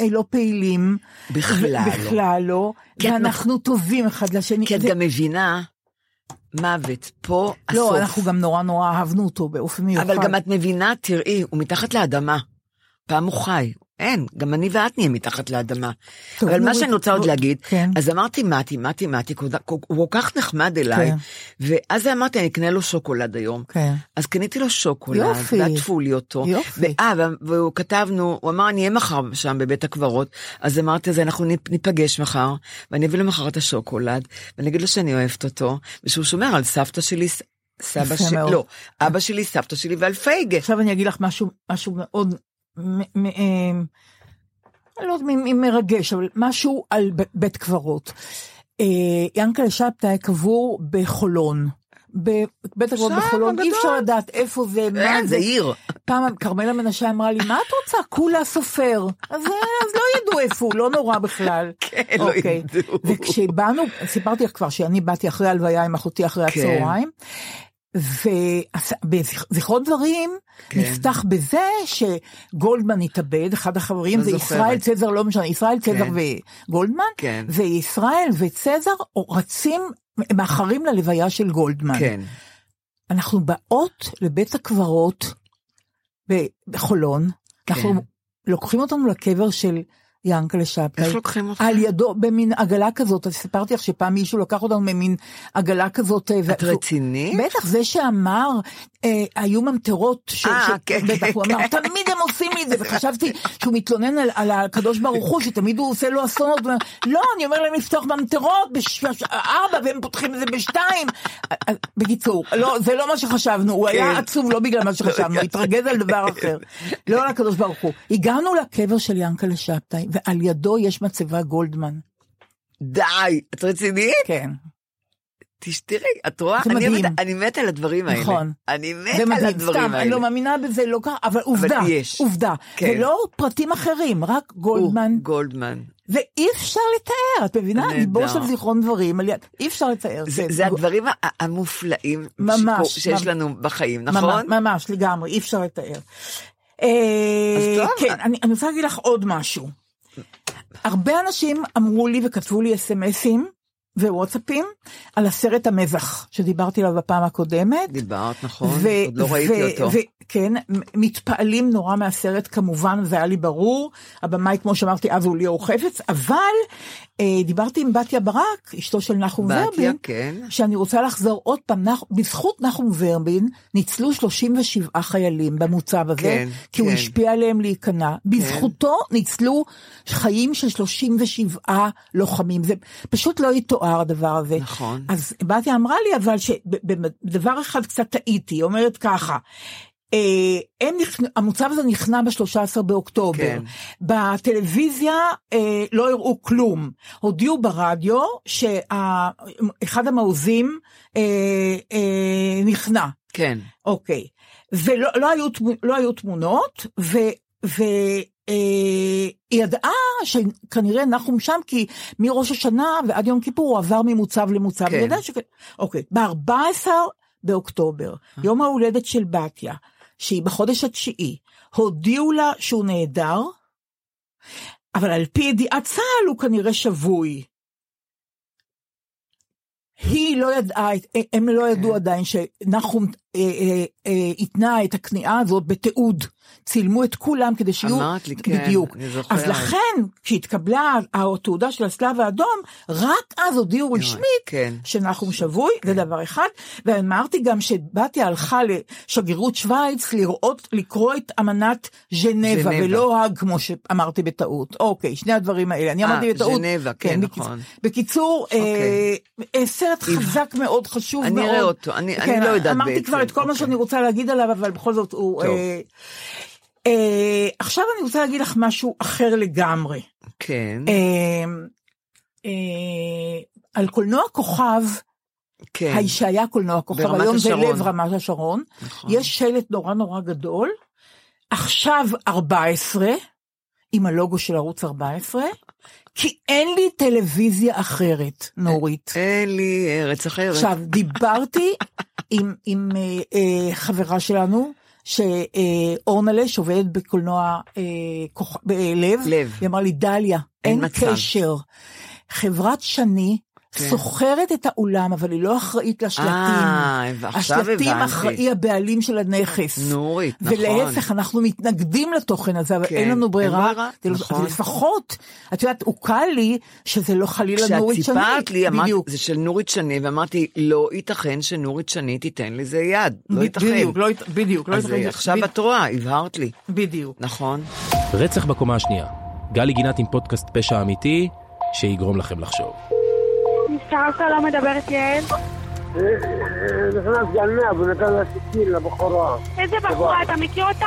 אה, לא פעילים. בכלל לא. בכלל לא. כי את ואנחנו טובים אחד לשני. כי את זה- גם מבינה, מוות, פה הסוף. לא, אנחנו גם נורא נורא אהבנו אותו באופן מיוחד. אבל גם את מבינה, תראי, הוא מתחת לאדמה. פעם הוא חי. אין, גם אני ואת נהיה מתחת לאדמה. טוב, אבל מה שאני רוצה עוד להגיד, כן. אז אמרתי מתי, מתי, מתי, הוא כל כך נחמד אליי, כן. ואז אמרתי, אני אקנה לו שוקולד היום. כן. אז קניתי לו שוקולד, יופי. ועטפו לי אותו. יופי. ואה, והוא כתבנו, הוא אמר, אני אהיה מחר שם בבית הקברות, אז אמרתי, אז אנחנו ניפ- ניפגש מחר, ואני אביא לו מחר את השוקולד, ואני אגיד לו שאני אוהבת אותו, ושהוא שומר על סבתא שלי, סבא שלי. לא, אבא שלי, סבתא שלי ועל פייגה. עכשיו אני אגיד לך משהו, משהו מאוד, מ- מ- אה, לא יודעת אם מרגש, אבל משהו על בית קברות. אה, ינקלה שבתאי קבור בחולון. בבית הקברות בחולון, אי. אפשר לדעת איפה זה, מה אין, זה. עיר. פעם כרמלה מנשה אמרה לי, מה את רוצה? כולה סופר. אז, אז לא ידעו איפה הוא, לא נורא בכלל. כן, לא אוקיי. ידעו. וכשבאנו, סיפרתי לך כבר שאני באתי אחרי הלוויה עם אחותי אחרי כן. הצהריים, ובזיכרון דברים כן. נפתח בזה שגולדמן התאבד, אחד החברים לא זה זוכרת. ישראל צזר, לא משנה, ישראל צזר כן. וגולדמן, כן. וישראל וצזר רצים, מאחרים ללוויה של גולדמן. כן. אנחנו באות לבית הקברות בחולון, אנחנו לוקחים אותנו לקבר של ינקלה שבתאי. איך לוקחים אותך? על ידו, במין עגלה כזאת, סיפרתי לך שפעם מישהו לקח אותנו במין עגלה כזאת. את רצינית? בטח, זה שאמר, אה, היו ממטרות, ש- אה, ש- כן, בטח, כן, הוא אמר, כן. תמיד הם עושים לי את זה, וחשבתי שהוא מתלונן על, על הקדוש ברוך הוא, שתמיד הוא עושה לו אסונות, לא, אני אומר להם לפתוח ממטרות בארבע, והם פותחים את זה בשתיים. אה, אה, בקיצור, לא, זה לא מה שחשבנו, הוא היה כן. עצוב לא בגלל מה שחשבנו, התרגז על דבר אחר, לא על הקדוש ברוך הוא. הגענו לקבר של ינקלה שבתאי, ועל ידו יש מצבה גולדמן. די, את רצינית? כן. תראי, את רואה? זה אני מדהים. אוהבת- אני מתה על הדברים האלה. נכון. אני זה מתה על הדברים סתם, אני האלה. לא מאמינה בזה, לא ככה, אבל עובדה, יש. עובדה. כן. ולא פרטים אחרים, רק גולדמן, הוא, גולדמן. ואי אפשר לתאר, את מבינה? גיבור של זיכרון דברים, אי אפשר לתאר. זה, כן. זה הדברים המופלאים ממש, שיש ממש. לנו בחיים, ממש, נכון? ממש, לגמרי, אי אפשר לתאר. אה, אז טוב. כן, אני אני רוצה להגיד לך עוד משהו. הרבה אנשים אמרו לי וכתבו לי אס.אם.אסים ווואטסאפים על הסרט המזח שדיברתי עליו בפעם הקודמת. דיברת, נכון? ו- עוד לא ראיתי ו- אותו. ו- כן, מתפעלים נורא מהסרט כמובן, זה היה לי ברור. הבמאי, כמו שאמרתי, אז הוא ליאור חפץ, אבל אה, דיברתי עם בתיה ברק, אשתו של נחום בתיה, ורבין, כן. שאני רוצה לחזור עוד פעם, נח, בזכות נחום ורבין ניצלו 37 חיילים במוצב הזה, כן, כי הוא כן. השפיע עליהם להיכנע. בזכותו ניצלו חיים של 37 לוחמים, זה פשוט לא יתואר הדבר הזה. נכון. אז בתיה אמרה לי אבל שבדבר אחד קצת טעיתי, היא אומרת ככה, הם נכנ... המוצב הזה נכנע ב-13 באוקטובר. כן. בטלוויזיה אה, לא הראו כלום. הודיעו ברדיו שאחד המעוזים אה, אה, נכנע. כן. אוקיי. ולא לא היו, לא היו תמונות, ו... ו אה, היא ידעה שכנראה נחום שם, כי מראש השנה ועד יום כיפור הוא עבר ממוצב למוצב. כן. היא ידעה שכ... אוקיי. ב-14 באוקטובר, יום ההולדת של בתיה, שהיא בחודש התשיעי, הודיעו לה שהוא נעדר, אבל על פי ידיעת צה"ל הוא כנראה שבוי. היא לא ידעה, הם לא כן. ידעו עדיין שנחום התנה את הכניעה הזאת בתיעוד. צילמו את כולם כדי שיהיו, אמרת לי, כן, בדיוק. אני זוכרת. אז לכן, כשהתקבלה התעודה של הצלב האדום, רק אז הודיעו רשמית כן. שנחום שבוי, זה דבר אחד. ואמרתי גם שבתיה הלכה לשגרירות שווייץ לראות, לקרוא את אמנת ז'נבה. ולא האג, כמו שאמרתי בטעות. אוקיי, שני הדברים האלה. אני אה, אמרתי בטעות. ז'נבה, כן, בקיצ- נכון. בקיצור, אה, אה, סרט חזק מאוד, חשוב אני מאוד. אראה אותו, אני- אני כן, לא יודעת אמרתי בעצם, כבר את כל מה אוקיי. שאני רוצה להגיד עליו, אבל בכל זאת הוא... אה, אה, עכשיו אני רוצה להגיד לך משהו אחר לגמרי. כן. אה, על קולנוע כוכב, כן. היי שהיה קולנוע כוכב, היום זה. לב רמת השרון, נכון. יש שלט נורא נורא גדול, עכשיו 14, עם הלוגו של ערוץ 14, כי אין לי טלוויזיה אחרת, נורית. אין לי ארץ אחרת. עכשיו, דיברתי עם, עם אה, אה, חברה שלנו, שאורנלה, שעובדת בקולנוע אה, כוכ... בלב, לב. היא אמרה לי, דליה, אין, אין מצב." קשר. חברת שני. שוכרת את האולם, אבל היא לא אחראית לשלטים. אה, עכשיו השלטים הבנתי. אחראי הבעלים של הנכס. נורית, נכון. ולהפך, אנחנו מתנגדים לתוכן הזה, אבל כן, אין לנו אין ברירה. לא- נכון. לפחות, את יודעת, הוקל לי שזה לא חלילה נורית שני. כשאת סיפרת לי, אמרת, בדיוק. זה של נורית שני, ואמרתי, לא ייתכן שנורית שני תיתן לזה יד. לא ייתכן. בדיוק, לא לא אז ייתכן. אה, עכשיו בדיוק. את רואה, הבהרת לי. בדיוק. נכון. רצח בקומה השנייה. גלי גינת עם פודקאסט פשע אמיתי, שיגרום לכם לחשוב. משטרה שלום, מדברת יעל. נכנס גנב, הוא נתן לה סכין לבחורה. איזה בחורה, אתה מכיר אותה?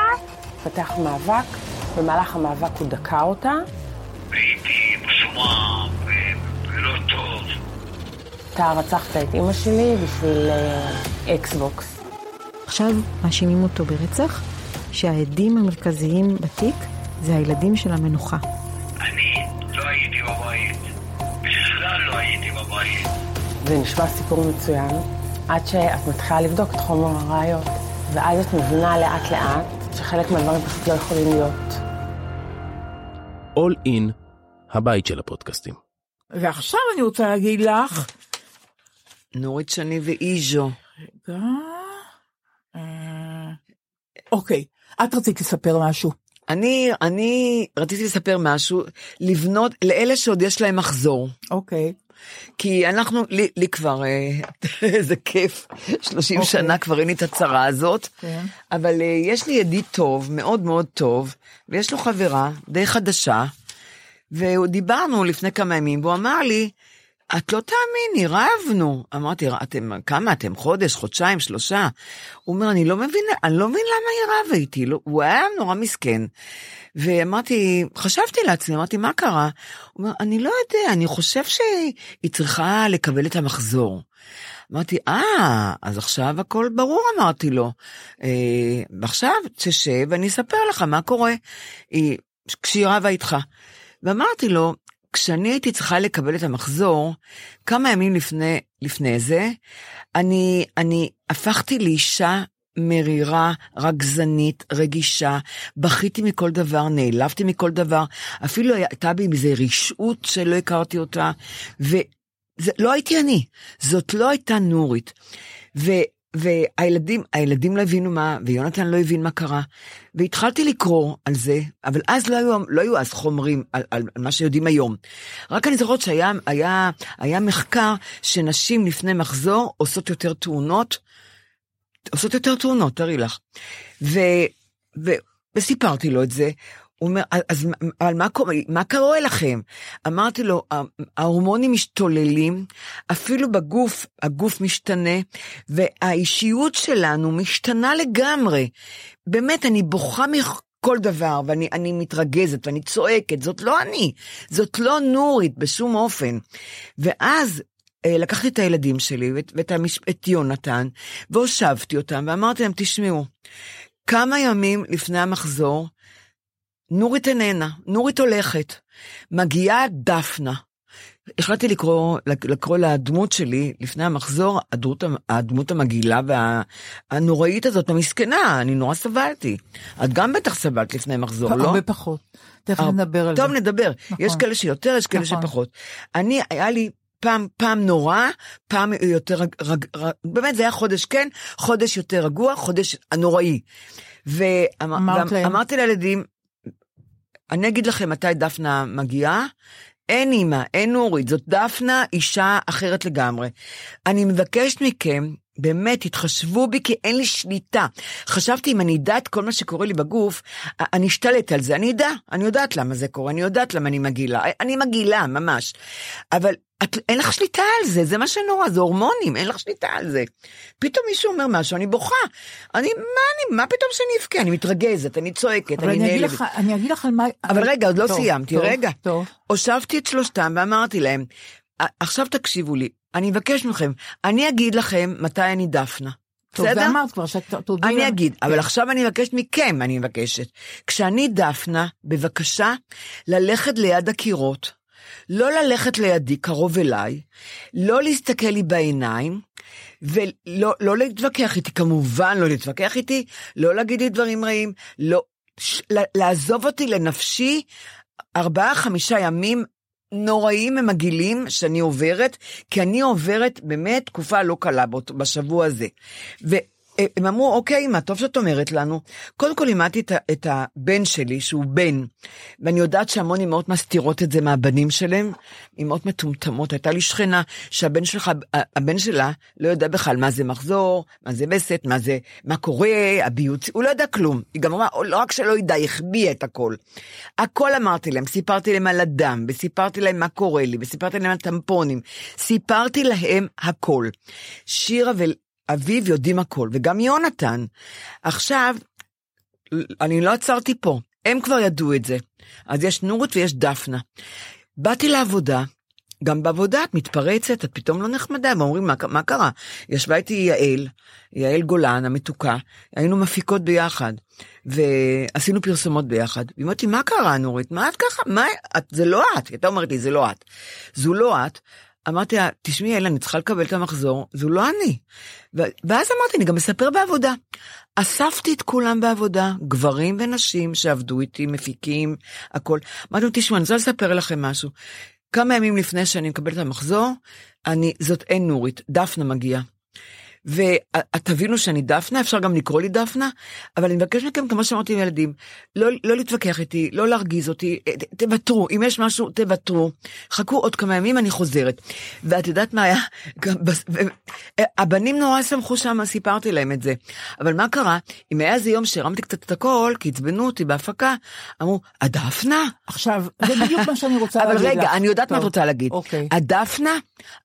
פתח מאבק, במהלך המאבק הוא דקר אותה. הייתי מסומם ולא טוב. אתה רצחת את אימא שלי בשביל אה, אקסבוקס. עכשיו מאשימים אותו ברצח, שהעדים המרכזיים בתיק זה הילדים של המנוחה. אני לא הייתי בבית. זה נשמע סיפור מצוין, עד שאת מתחילה לבדוק את חומר הראיות, ואז את מבינה לאט לאט שחלק מהדברים פשוט לא יכולים להיות. All in, הבית של הפודקאסטים. ועכשיו אני רוצה להגיד לך, נורית שני ואיז'ו. רגע, אה, אוקיי, את רצית לספר משהו. אני, אני רציתי לספר משהו, לבנות, לאלה שעוד יש להם מחזור. אוקיי. כי אנחנו, לי, לי כבר, אה, איזה כיף, 30 אוקיי. שנה כבר אין לי את הצרה הזאת, כן. אבל אה, יש לי ידיד טוב, מאוד מאוד טוב, ויש לו חברה די חדשה, ודיברנו לפני כמה ימים, והוא אמר לי, את לא תאמיני, רבנו. אמרתי, אתם, כמה אתם? חודש, חודשיים, שלושה? הוא אומר, אני לא מבין, אני לא מבין למה היא רבה איתי. לא, הוא היה נורא מסכן. ואמרתי, חשבתי לעצמי, אמרתי, מה קרה? הוא אומר, אני לא יודע, אני חושב שהיא צריכה לקבל את המחזור. אמרתי, אה, אז עכשיו הכל ברור, אמרתי לו. אה, ועכשיו תשב ואני אספר לך מה קורה היא, כשהיא רבה איתך. ואמרתי לו, כשאני הייתי צריכה לקבל את המחזור, כמה ימים לפני, לפני זה, אני, אני הפכתי לאישה מרירה, רגזנית, רגישה, בכיתי מכל דבר, נעלבתי מכל דבר, אפילו הייתה בי איזה רשעות שלא הכרתי אותה, וזה לא הייתי אני, זאת לא הייתה נורית. ו, והילדים, הילדים לא הבינו מה, ויונתן לא הבין מה קרה, והתחלתי לקרוא על זה, אבל אז לא היו, לא היו אז חומרים על, על, על מה שיודעים היום. רק אני זוכרת שהיה היה, היה מחקר שנשים לפני מחזור עושות יותר תאונות, עושות יותר תאונות, תארי לך. ו, ו, וסיפרתי לו את זה, הוא אומר, אז אבל מה, מה קורה לכם? אמרתי לו, ההורמונים משתוללים, אפילו בגוף, הגוף משתנה, והאישיות שלנו משתנה לגמרי. באמת, אני בוכה מכל דבר, ואני אני מתרגזת, ואני צועקת, זאת לא אני, זאת לא נורית בשום אופן. ואז לקחתי את הילדים שלי ואת, ואת המש... את יונתן, והושבתי אותם, ואמרתי להם, תשמעו, כמה ימים לפני המחזור, נורית איננה, נורית הולכת. מגיעה דפנה. החלטתי לקרוא, לקרוא לדמות שלי לפני המחזור, הדמות, הדמות המגעילה והנוראית הזאת, המסכנה, אני נורא סבלתי. את גם בטח סבלת לפני מחזור, לא? הרבה פחות. תכף הר- נדבר על זה. טוב, נדבר. נכון. יש כאלה שיותר, יש כאלה נכון. שפחות. אני, היה לי פעם, פעם נורא, פעם יותר, רג, רג, רג, באמת זה היה חודש כן, חודש יותר רגוע, חודש הנוראי. ואמרתי לילדים, אני אגיד לכם מתי דפנה מגיעה, אין אימא, אין נורית, זאת דפנה אישה אחרת לגמרי. אני מבקשת מכם, באמת, תתחשבו בי כי אין לי שליטה. חשבתי אם אני אדע את כל מה שקורה לי בגוף, אני אשתלט על זה, אני אדע, אני יודעת למה זה קורה, אני יודעת למה אני מגעילה, אני מגעילה, ממש. אבל את, אין לך שליטה על זה, זה מה שנורא, זה הורמונים, אין לך שליטה על זה. פתאום מישהו אומר משהו, אני בוכה. אני, מה אני, מה פתאום שאני אבכה? אני מתרגזת, אני צועקת, אבל אני נעלבת. לך, אני אגיד לך על מה... אבל רגע, עוד לא טוב, סיימתי, טוב, רגע. טוב. הושבתי את שלושתם ואמרתי להם, "ע- עכשיו תקשיבו לי, אני מבקש מכם, אני אגיד לכם מתי אני דפנה. טוב, בסדר? זה אמרת כבר, שתודיעי אני. אגיד, אבל. עכשיו אני מבקשת מכם, אני מבקשת. כשאני דפנה, בבקשה ללכת ליד הקירות, לא ללכת לידי, קרוב אליי, לא להסתכל לי בעיניים, ולא לא להתווכח איתי, כמובן לא להתווכח איתי, לא להגיד לי דברים רעים, לא, ש, לעזוב אותי לנפשי ארבעה, חמישה ימים נוראים ומגעילים שאני עוברת, כי אני עוברת באמת תקופה לא קלה בשבוע הזה. והם אמרו, אוקיי, מה טוב שאת אומרת לנו. קודם כל לימדתי את, את הבן שלי, שהוא בן, ואני יודעת שהמון אמהות מסתירות את זה מהבנים שלהם, אמהות מטומטמות. הייתה לי שכנה שהבן שלך, הבן שלה לא יודע בכלל מה זה מחזור, מה זה וסת, מה זה, מה קורה, הביוץ, הוא לא יודע כלום. היא גם אמרה, לא רק שלא ידע, החביאה את הכל. הכל אמרתי להם, סיפרתי להם על הדם, וסיפרתי להם מה קורה לי, וסיפרתי להם על טמפונים. סיפרתי להם הכל. שירה ואביב יודעים הכל, וגם יונתן. עכשיו, אני לא עצרתי פה, הם כבר ידעו את זה. אז יש נורית ויש דפנה. באתי לעבודה, גם בעבודה את מתפרצת, את פתאום לא נחמדה, ואומרים, מה, מה קרה? ישבה איתי יעל, יעל גולן המתוקה, היינו מפיקות ביחד, ועשינו פרסומות ביחד. והיא אומרת לי, מה קרה נורית? מה את ככה? מה, את, זה לא את. היא הייתה אומרת לי, זה לא את. זו לא את. אמרתי לה, תשמעי יעל, אני צריכה לקבל את המחזור, זו לא אני. ואז אמרתי, אני גם מספר בעבודה. אספתי את כולם בעבודה, גברים ונשים שעבדו איתי, מפיקים, הכל. אמרתי להם, תשמעו, אני רוצה לספר לכם משהו. כמה ימים לפני שאני מקבלת את המחזור, אני, זאת אין נורית, דפנה מגיעה. ותבינו שאני דפנה, אפשר גם לקרוא לי דפנה, אבל אני מבקש מכם, כמו שאמרתי לילדים, לא, לא להתווכח איתי, לא להרגיז אותי, ת- תוותרו, אם יש משהו, תוותרו. חכו עוד כמה ימים, אני חוזרת. ואת יודעת מה היה? גם הבנים נורא שמחו שם, סיפרתי להם את זה. אבל מה קרה? אם היה איזה יום שהרמתי קצת את הכל, כי עצבנו אותי בהפקה, אמרו, הדפנה? עכשיו, זה בדיוק מה שאני רוצה אבל להגיד רגע, לך. אני יודעת מה את טוב, רוצה להגיד. אוקיי. הדפנה?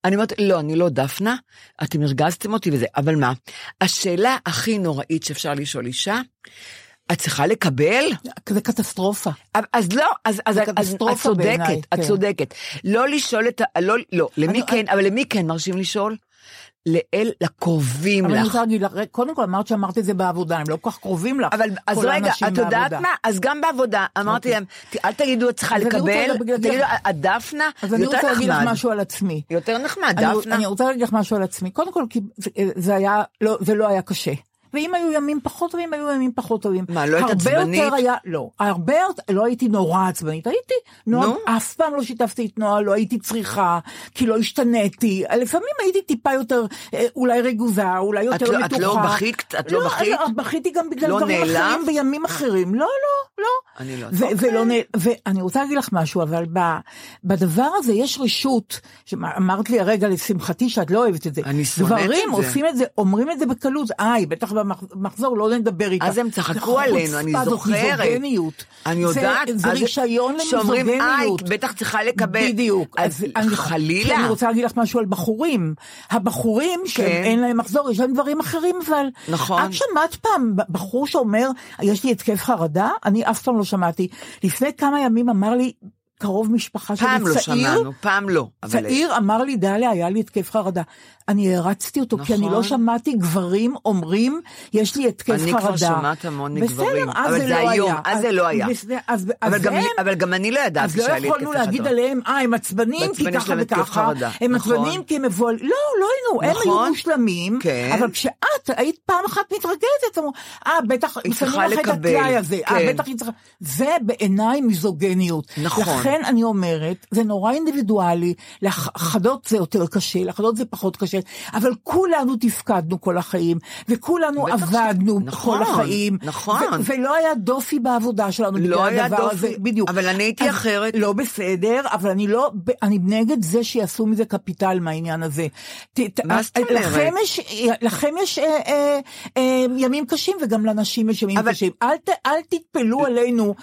אני אומרת, לא, אני לא דפנה, אתם הרגזתם אותי וזה, אבל מה? השאלה הכי נוראית שאפשר לשאול אישה, את צריכה לקבל? זה קטסטרופה. אז לא, אז, אז, אז את צודקת, בעיניי, את כן. צודקת. לא לשאול את ה... לא, לא, למי אני- כן, אבל למי כן מרשים לשאול? לאל, לקרובים אבל אני לך. רוצה להגיד לך, קודם כל אמרת שאמרת את זה בעבודה, הם לא כל כך קרובים לך. אבל אז רגע, את יודעת. מה? אז גם בעבודה, אמרתי אוקיי. להם, "ת- אל תגידו את צריכה אז אני לקבל, תגידו, הדפנה, אז זה אני יותר רוצה להגיד לך נחמד. משהו על עצמי. יותר נחמד, אני- דפנה. אני רוצה להגיד לך משהו על עצמי. קודם כל, זה היה, לא, זה לא היה קשה. ואם היו ימים פחות טובים, היו ימים פחות טובים. מה, לא היית עצבנית? היה, לא, הרבה לא הייתי נורא עצבנית, הייתי, נועה, נו. אף פעם לא שיתפתי את נועה, לא הייתי צריכה, כי לא השתניתי. לפעמים הייתי טיפה יותר, אה, אולי רגוזה, אולי יותר את לא- מתוחה. את לא בכית? את לא בכית? אז בכיתי גם בגלל לא דברים נעלב? אחרים בימים אחרים. לא, לא, לא. אני לא... ו- ולא נ... ואני רוצה להגיד לך משהו, אבל ב... בדבר הזה יש רשות, שאמרת לי הרגע לשמחתי שאת לא אוהבת את זה. אני שונאת את גברים זה. עושים את זה, אומרים את זה בקלות, איי, בטח במחזור לא נדבר איתה. אז הם צחקו עלינו, אני זאת זוכרת. מיזוגניות. אני זה- יודעת. זה אז רישיון שאומרים, איי, למיזוגניות. בטח צריכה לקבל. בדיוק. אז אני- חלילה. אני רוצה להגיד לך משהו על בחורים. הבחורים כן. שאין להם מחזור, יש להם דברים אחרים אבל. נכון. את שמעת פעם בחור שאומר, יש לי התקף חרדה? אני אף פעם לא שמעתי. לפני כמה ימים אמר לי, קרוב משפחה שלי פעם לא צעיר, שמענו, פעם לא. אבל- צעיר אמר לי, דליה, היה לי התקף חרדה. אני הרצתי אותו, כי אני נכון. לא שמעתי גברים אומרים, יש לי התקף אני חרדה. כבר שומעת המון מגברים. בסדר, אז אבל זה זה לא היום, היה. אז זה לא היה. בסדר, אז- אבל אז גם- הם- אבל גם אני לא ידעתי אז לא שהיה לי יכולנו התקף להגיד חרדה. עליהם, אה, הם עצבנים כי ככה וככה. הם נכון. עצבנים כי הם מבוהלים, לא, לא היינו, הם נכון. היו מושלמים, כן. אבל כשאת היית פעם אחת מתרגזת, אמרו, אה, בטח, היא צריכה לקבל, אה, כן. זה בעיניי מיזוגניות. נכון. לכן אני אומרת, זה נורא אינדיבידואלי, לאחדות זה יותר קשה, לאחדות זה פחות קשה, אבל כולנו תפקדנו כל החיים, וכולנו בטח ש- עבדנו נכון, כל החיים, נכון. ו- ולא היה דופי בעבודה שלנו לא בגלל הדבר דופי, הזה, בדיוק. אבל אני הייתי אחרת. לא בסדר, אבל אני לא, אני נגד זה שיעשו מזה קפיטל מהעניין הזה. מה זאת אומרת? לכם יש, לכם יש אה, אה, אה, ימים קשים וגם לנשים יש ימים אבל- קשים. אל, ת, אל תתפלו עלינו.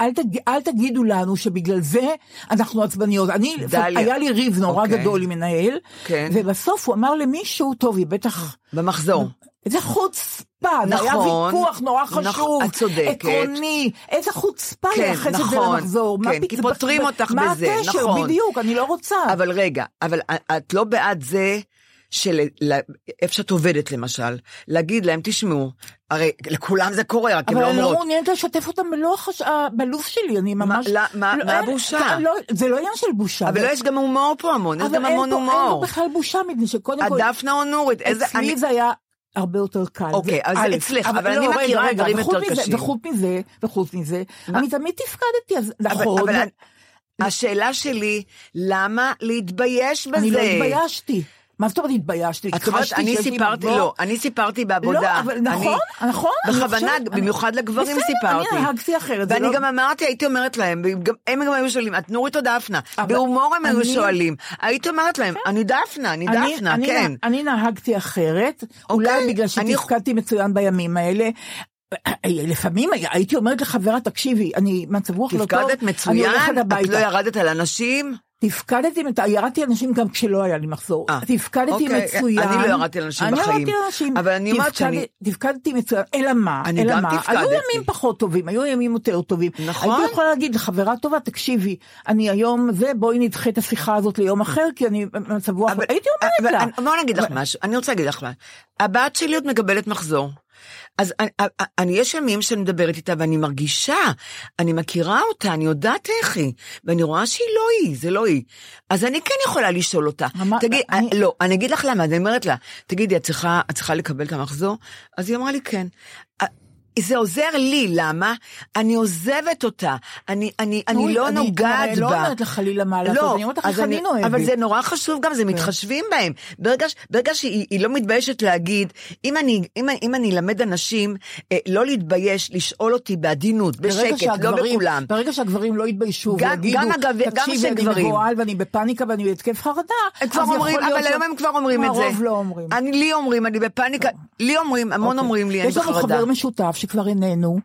אל, תג, אל תגידו לנו שבגלל זה אנחנו עצבניות. אני, דליה. היה לי ריב נורא אוקיי. גדול עם מנהל, כן. ובסוף הוא אמר למישהו, טוב, היא בטח... במחזור. איזה חוצפה, זה היה נכון, ויכוח נורא נכון, חשוב, את צודקת. עקרוני, איזה חוצפה כן, לייחס את זה נכון, למחזור, מה כן, כי פתאום- פותרים אותך מה בזה, הקשר, נכון. בדיוק, אני לא רוצה. אבל רגע, אבל את לא בעד זה של... איפה שאת עובדת למשל, להגיד להם, תשמעו, הרי לכולם זה קורה, רק הם אבל לא אני לא אומרות. מעוניינת לשתף אותם בלוף שלי, אני ממש... לא- מה- לא, אין- הבושה? לא, זה לא עניין של בושה. אבל יש גם הומור פה המון, יש אבל גם אין המון פה- אין הומור. פה בכלל בושה, מפני שקודם כל... הדפנה או נורית, איזה... אצלי אני- זה היה הרבה יותר קל. אוקיי, אז אצלך, אבל לא, אני מכירה דברים יותר קשים. וחוץ מזה, וחוץ מזה, אני תמיד תפקדתי, אז אבל- נכון. אבל- השאלה שלי, למה להתבייש בזה? אני לא התביישתי. מה זאת אומרת התביישתי? את אומרת, אני סיפרתי? לא, אני סיפרתי בעבודה. לא, אבל נכון, נכון. בכוונה, במיוחד לגברים בסדר, סיפרתי. אני נהגתי אחרת. ואני לא- גם אמרתי, הייתי אומרת להם, הם גם היו שואלים, את נורית או דפנה? בהומור הם היו שואלים. הייתי אומרת להם, אני דפנה, אני דפנה, כן. אני נהגתי אחרת, אולי בגלל אני- שתפקדתי מצוין בימים האלה. לפעמים הייתי אומרת לחברה, תקשיבי, אני מצב רוח לא טוב, תפקדת אני מצוין? את. לא ירדת על אנשים? תפקדתי, ירדתי אנשים גם כשלא היה לי מחזור. תפקדתי אוקיי, מצוין. אני לא ירדתי אנשים אני בחיים. ירדתי על אנשים. אבל אני אומרת שאני- תפקדתי מצוין, אלא מה? אני אלא גם מה? תפקדתי. היו ימים פחות טובים, היו ימים יותר טובים. נכון. הייתי יכולה להגיד לחברה טובה, תקשיבי, אני היום זה, בואי נדחה את השיחה הזאת ליום אחר, כי אני במצב רוח, הייתי אומרת לה. אני- בואי נגיד לך משהו, אני רוצה להגיד לך משהו. הבת שלי עוד מקבלת מחזור. אז אני, אני, יש ימים שאני מדברת איתה ואני מרגישה, אני מכירה אותה, אני יודעת איך היא, ואני רואה שהיא לא היא, זה לא היא. אז אני כן יכולה לשאול אותה. תגיד, אני... לא, אני אגיד לך למה, אני אומרת לה, תגידי, את צריכה, את צריכה לקבל את המחזור? אז היא אמרה לי כן. זה עוזר לי, למה? אני עוזבת אותה, אני, אני, אני נורית, לא אני נוגעת הרי לא בה. אומרת לך חלילה מה לעשות, לא, אני אומרת לך איך אני נוהגת. אבל זה נורא חשוב גם, זה מתחשבים בהם. ברגע, ברגע שהיא היא לא מתביישת להגיד, אם אני, אם, אני- אם אני אלמד אנשים אה, לא להתבייש, לשאול אותי בעדינות, בשקט, לא שהגברים- בכולם. ברגע שהגברים לא יתביישו גם- ויגידו, גם אגב, גם תקשיבי, אני גברים." מבוהל ואני בפאניקה ואני בהתקף חרדה, כבר אומרים, אבל היום הם כבר אומרים את זה. הרוב לא אומרים. אני, לי אומרים, אני בפאניקה, לי אומרים, המון אוקיי. אומרים לי, אני יש לנו בחרדה. חבר משותף שכבר איננו,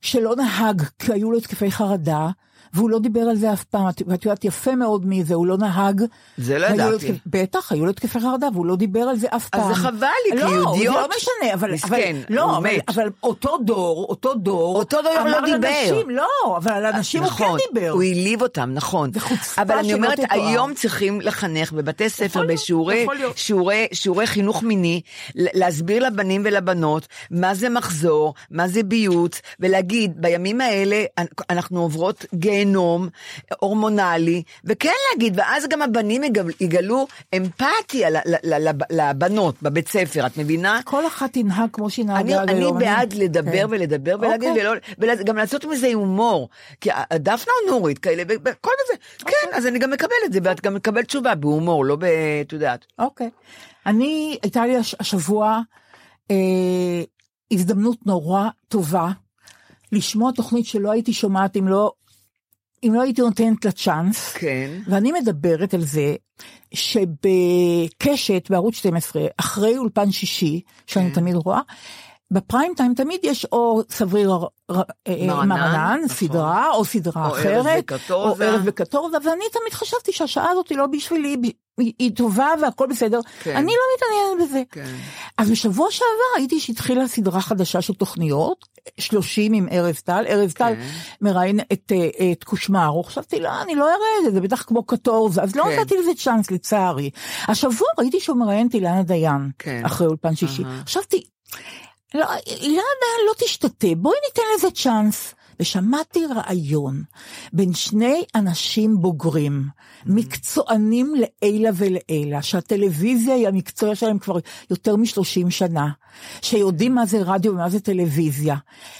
שלא נהג כי היו לו התקפי חרדה, והוא לא דיבר על זה אף פעם, את- יודעת יפה מאוד מי זה, הוא לא נהג. זה לא לו ידעתי. בטח, היו לו התקפי חרדה, והוא לא דיבר על זה אף אז פעם. זה חבל לי, כי לא, הוא זה אידיוט. לא משנה, אבל... מסכן, אבל, לא, הוא אבל, מת. אבל אותו דור, אותו דור, אותו דור לא דיבר. לא, אבל על אנשים הוא נכון, כן דיבר. הוא העליב אותם, נכון. אבל אני אומרת, תתואר. היום צריכים לחנך בבתי ספר, בשיעורי. שיעורי, שיעורי חינוך מיני, להסביר לבנים ולבנות מה זה מחזור, מה זה ביוץ, ולהגיד, בימים האלה אנ- אנחנו עוברות גיהנום הורמונלי, וכן להגיד, ואז גם הבנים יגל- יגלו אמפתיה לבנות בבית ספר, את מבינה? כל אחת תנהג כמו שהיא נהגה עד אני היום. בעד לדבר כן. ולדבר ולהגיד, אוקיי. וגם לעשות מזה הומור. כי דפנה נורית כאלה, וכל זה, אוקיי. כן, אז אני גם מקבלת את זה, ואת גם מקבלת תשובה בהומור, לא ב... את יודעת. אוקיי. אני, הייתה לי הש- השבוע אה, הזדמנות נורא טובה לשמוע תוכנית שלא הייתי שומעת אם לא, אם לא הייתי נותנת לה צ'אנס. כן. ואני מדברת על זה שבקשת, בערוץ 12, אחרי אולפן שישי, שאני כן. תמיד רואה, בפריים טיים תמיד יש או סבריר אה, מרנן, מרנן, נכון. סדרה, או סדרה או אחרת. או ערב בקטורזה, ואני תמיד חשבתי שהשעה הזאת היא לא בשבילי, היא, טובה והכל בסדר, כן. אני לא מתעניינת בזה. כן. אז בשבוע שעבר ראיתי שהתחילה סדרה חדשה של תוכניות, 30 עם ארז טל, ארז טל כן. מראיין את, אה, את קושמרו, חשבתי לא, אני לא אראה את זה, זה בטח כמו קטורזה, אז לא כן. נתתי לזה צ'אנס לצערי. השבוע ראיתי שהוא מראיין את אילנה דיין, כן. אחרי אולפן שישי. חשבתי, לא, אילנה דיין לא תשתתה, בואי ניתן לזה צ'אנס. ושמעתי רעיון בין שני אנשים בוגרים, מקצוענים לעילה ולעילה, שהטלוויזיה היא המקצוע שלהם כבר יותר מ-30 שנה, שיודעים מה זה רדיו ומה זה טלוויזיה.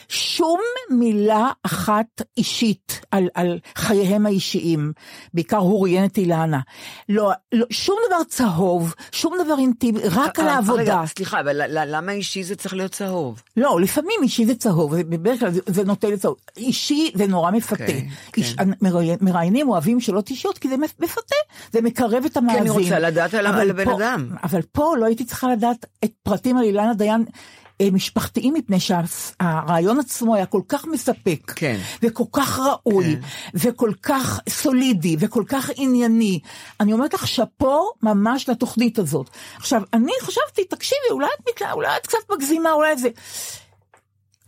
שום מילה אחת אישית על, על חייהם האישיים, בעיקר הוא ראיין את אילנה. לא, לא, שום דבר צהוב, שום דבר אינטימי, רק על אה, העבודה. רגע, סליחה, אבל למה אישי זה צריך להיות צהוב? לא, לפעמים אישי זה צהוב, בדרך כלל זה, זה נוטה לצהוב. אישי זה נורא מפתה. כן, איש, מראיין- מראיינים אוהבים שלא תשיות, כי זה מפ- מפתה, זה מקרב את המאזין. אני רוצה לדעת על הבן פה- אדם. אבל פה לא הייתי צריכה לדעת את פרטים על אילנה דיין. אה, משפחתיים מפני שהרעיון עצמו היה כל כך מספק, כן. וכל כך ראוי, וכל כך סולידי, וכל כך ענייני. אני אומרת לך שאפו ממש לתוכנית הזאת. עכשיו, אני חשבתי, תקשיבי, אולי את, אולי את קצת מגזימה, אולי זה...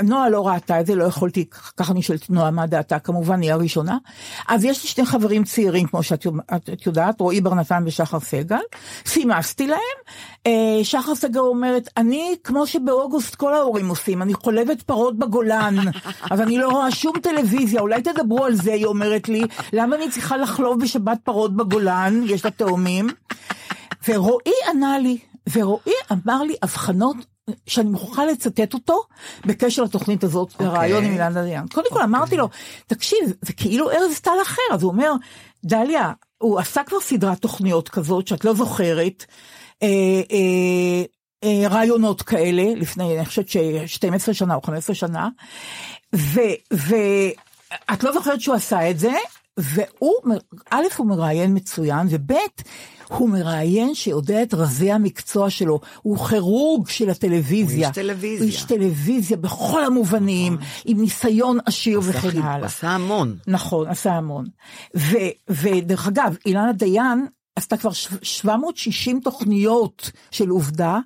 נועה לא ראתה את זה, לא יכולתי, ככה אני שואלת נועה מה דעתה, כמובן היא הראשונה. אז יש לי שני חברים צעירים, כמו שאת את, את יודעת, רועי בר נתן ושחר סגל, סימסתי להם. אה, שחר סגל אומרת, אני, כמו שבאוגוסט כל ההורים עושים, אני חולבת פרות בגולן, אז אני לא רואה שום טלוויזיה, אולי תדברו על זה, היא אומרת לי, למה אני צריכה לחלוב בשבת פרות בגולן, יש לה תאומים. ורועי ענה לי, ורועי אמר לי הבחנות שאני מוכרחה לצטט אותו בקשר לתוכנית הזאת, okay. לרעיון עם אילנה דיין. קודם כל אמרתי לו, תקשיב, זה כאילו ארז טל אחר, אז הוא אומר, דליה, הוא עשה כבר סדרת תוכניות כזאת שאת לא זוכרת, אה, אה, אה, רעיונות כאלה, לפני, אני חושבת ש-12 שנה או 15 שנה, ואת לא זוכרת שהוא עשה את זה, והוא, א', הוא מראיין מצוין, וב', הוא מראיין שיודע את רזי המקצוע שלו, הוא כירורג של הטלוויזיה. הוא איש טלוויזיה. הוא איש טלוויזיה בכל המובנים, עם ניסיון עשיר וכן הלאה. עשה המון. נכון, עשה המון. ו, ודרך אגב, אילנה דיין עשתה כבר 760 תוכניות של עובדה,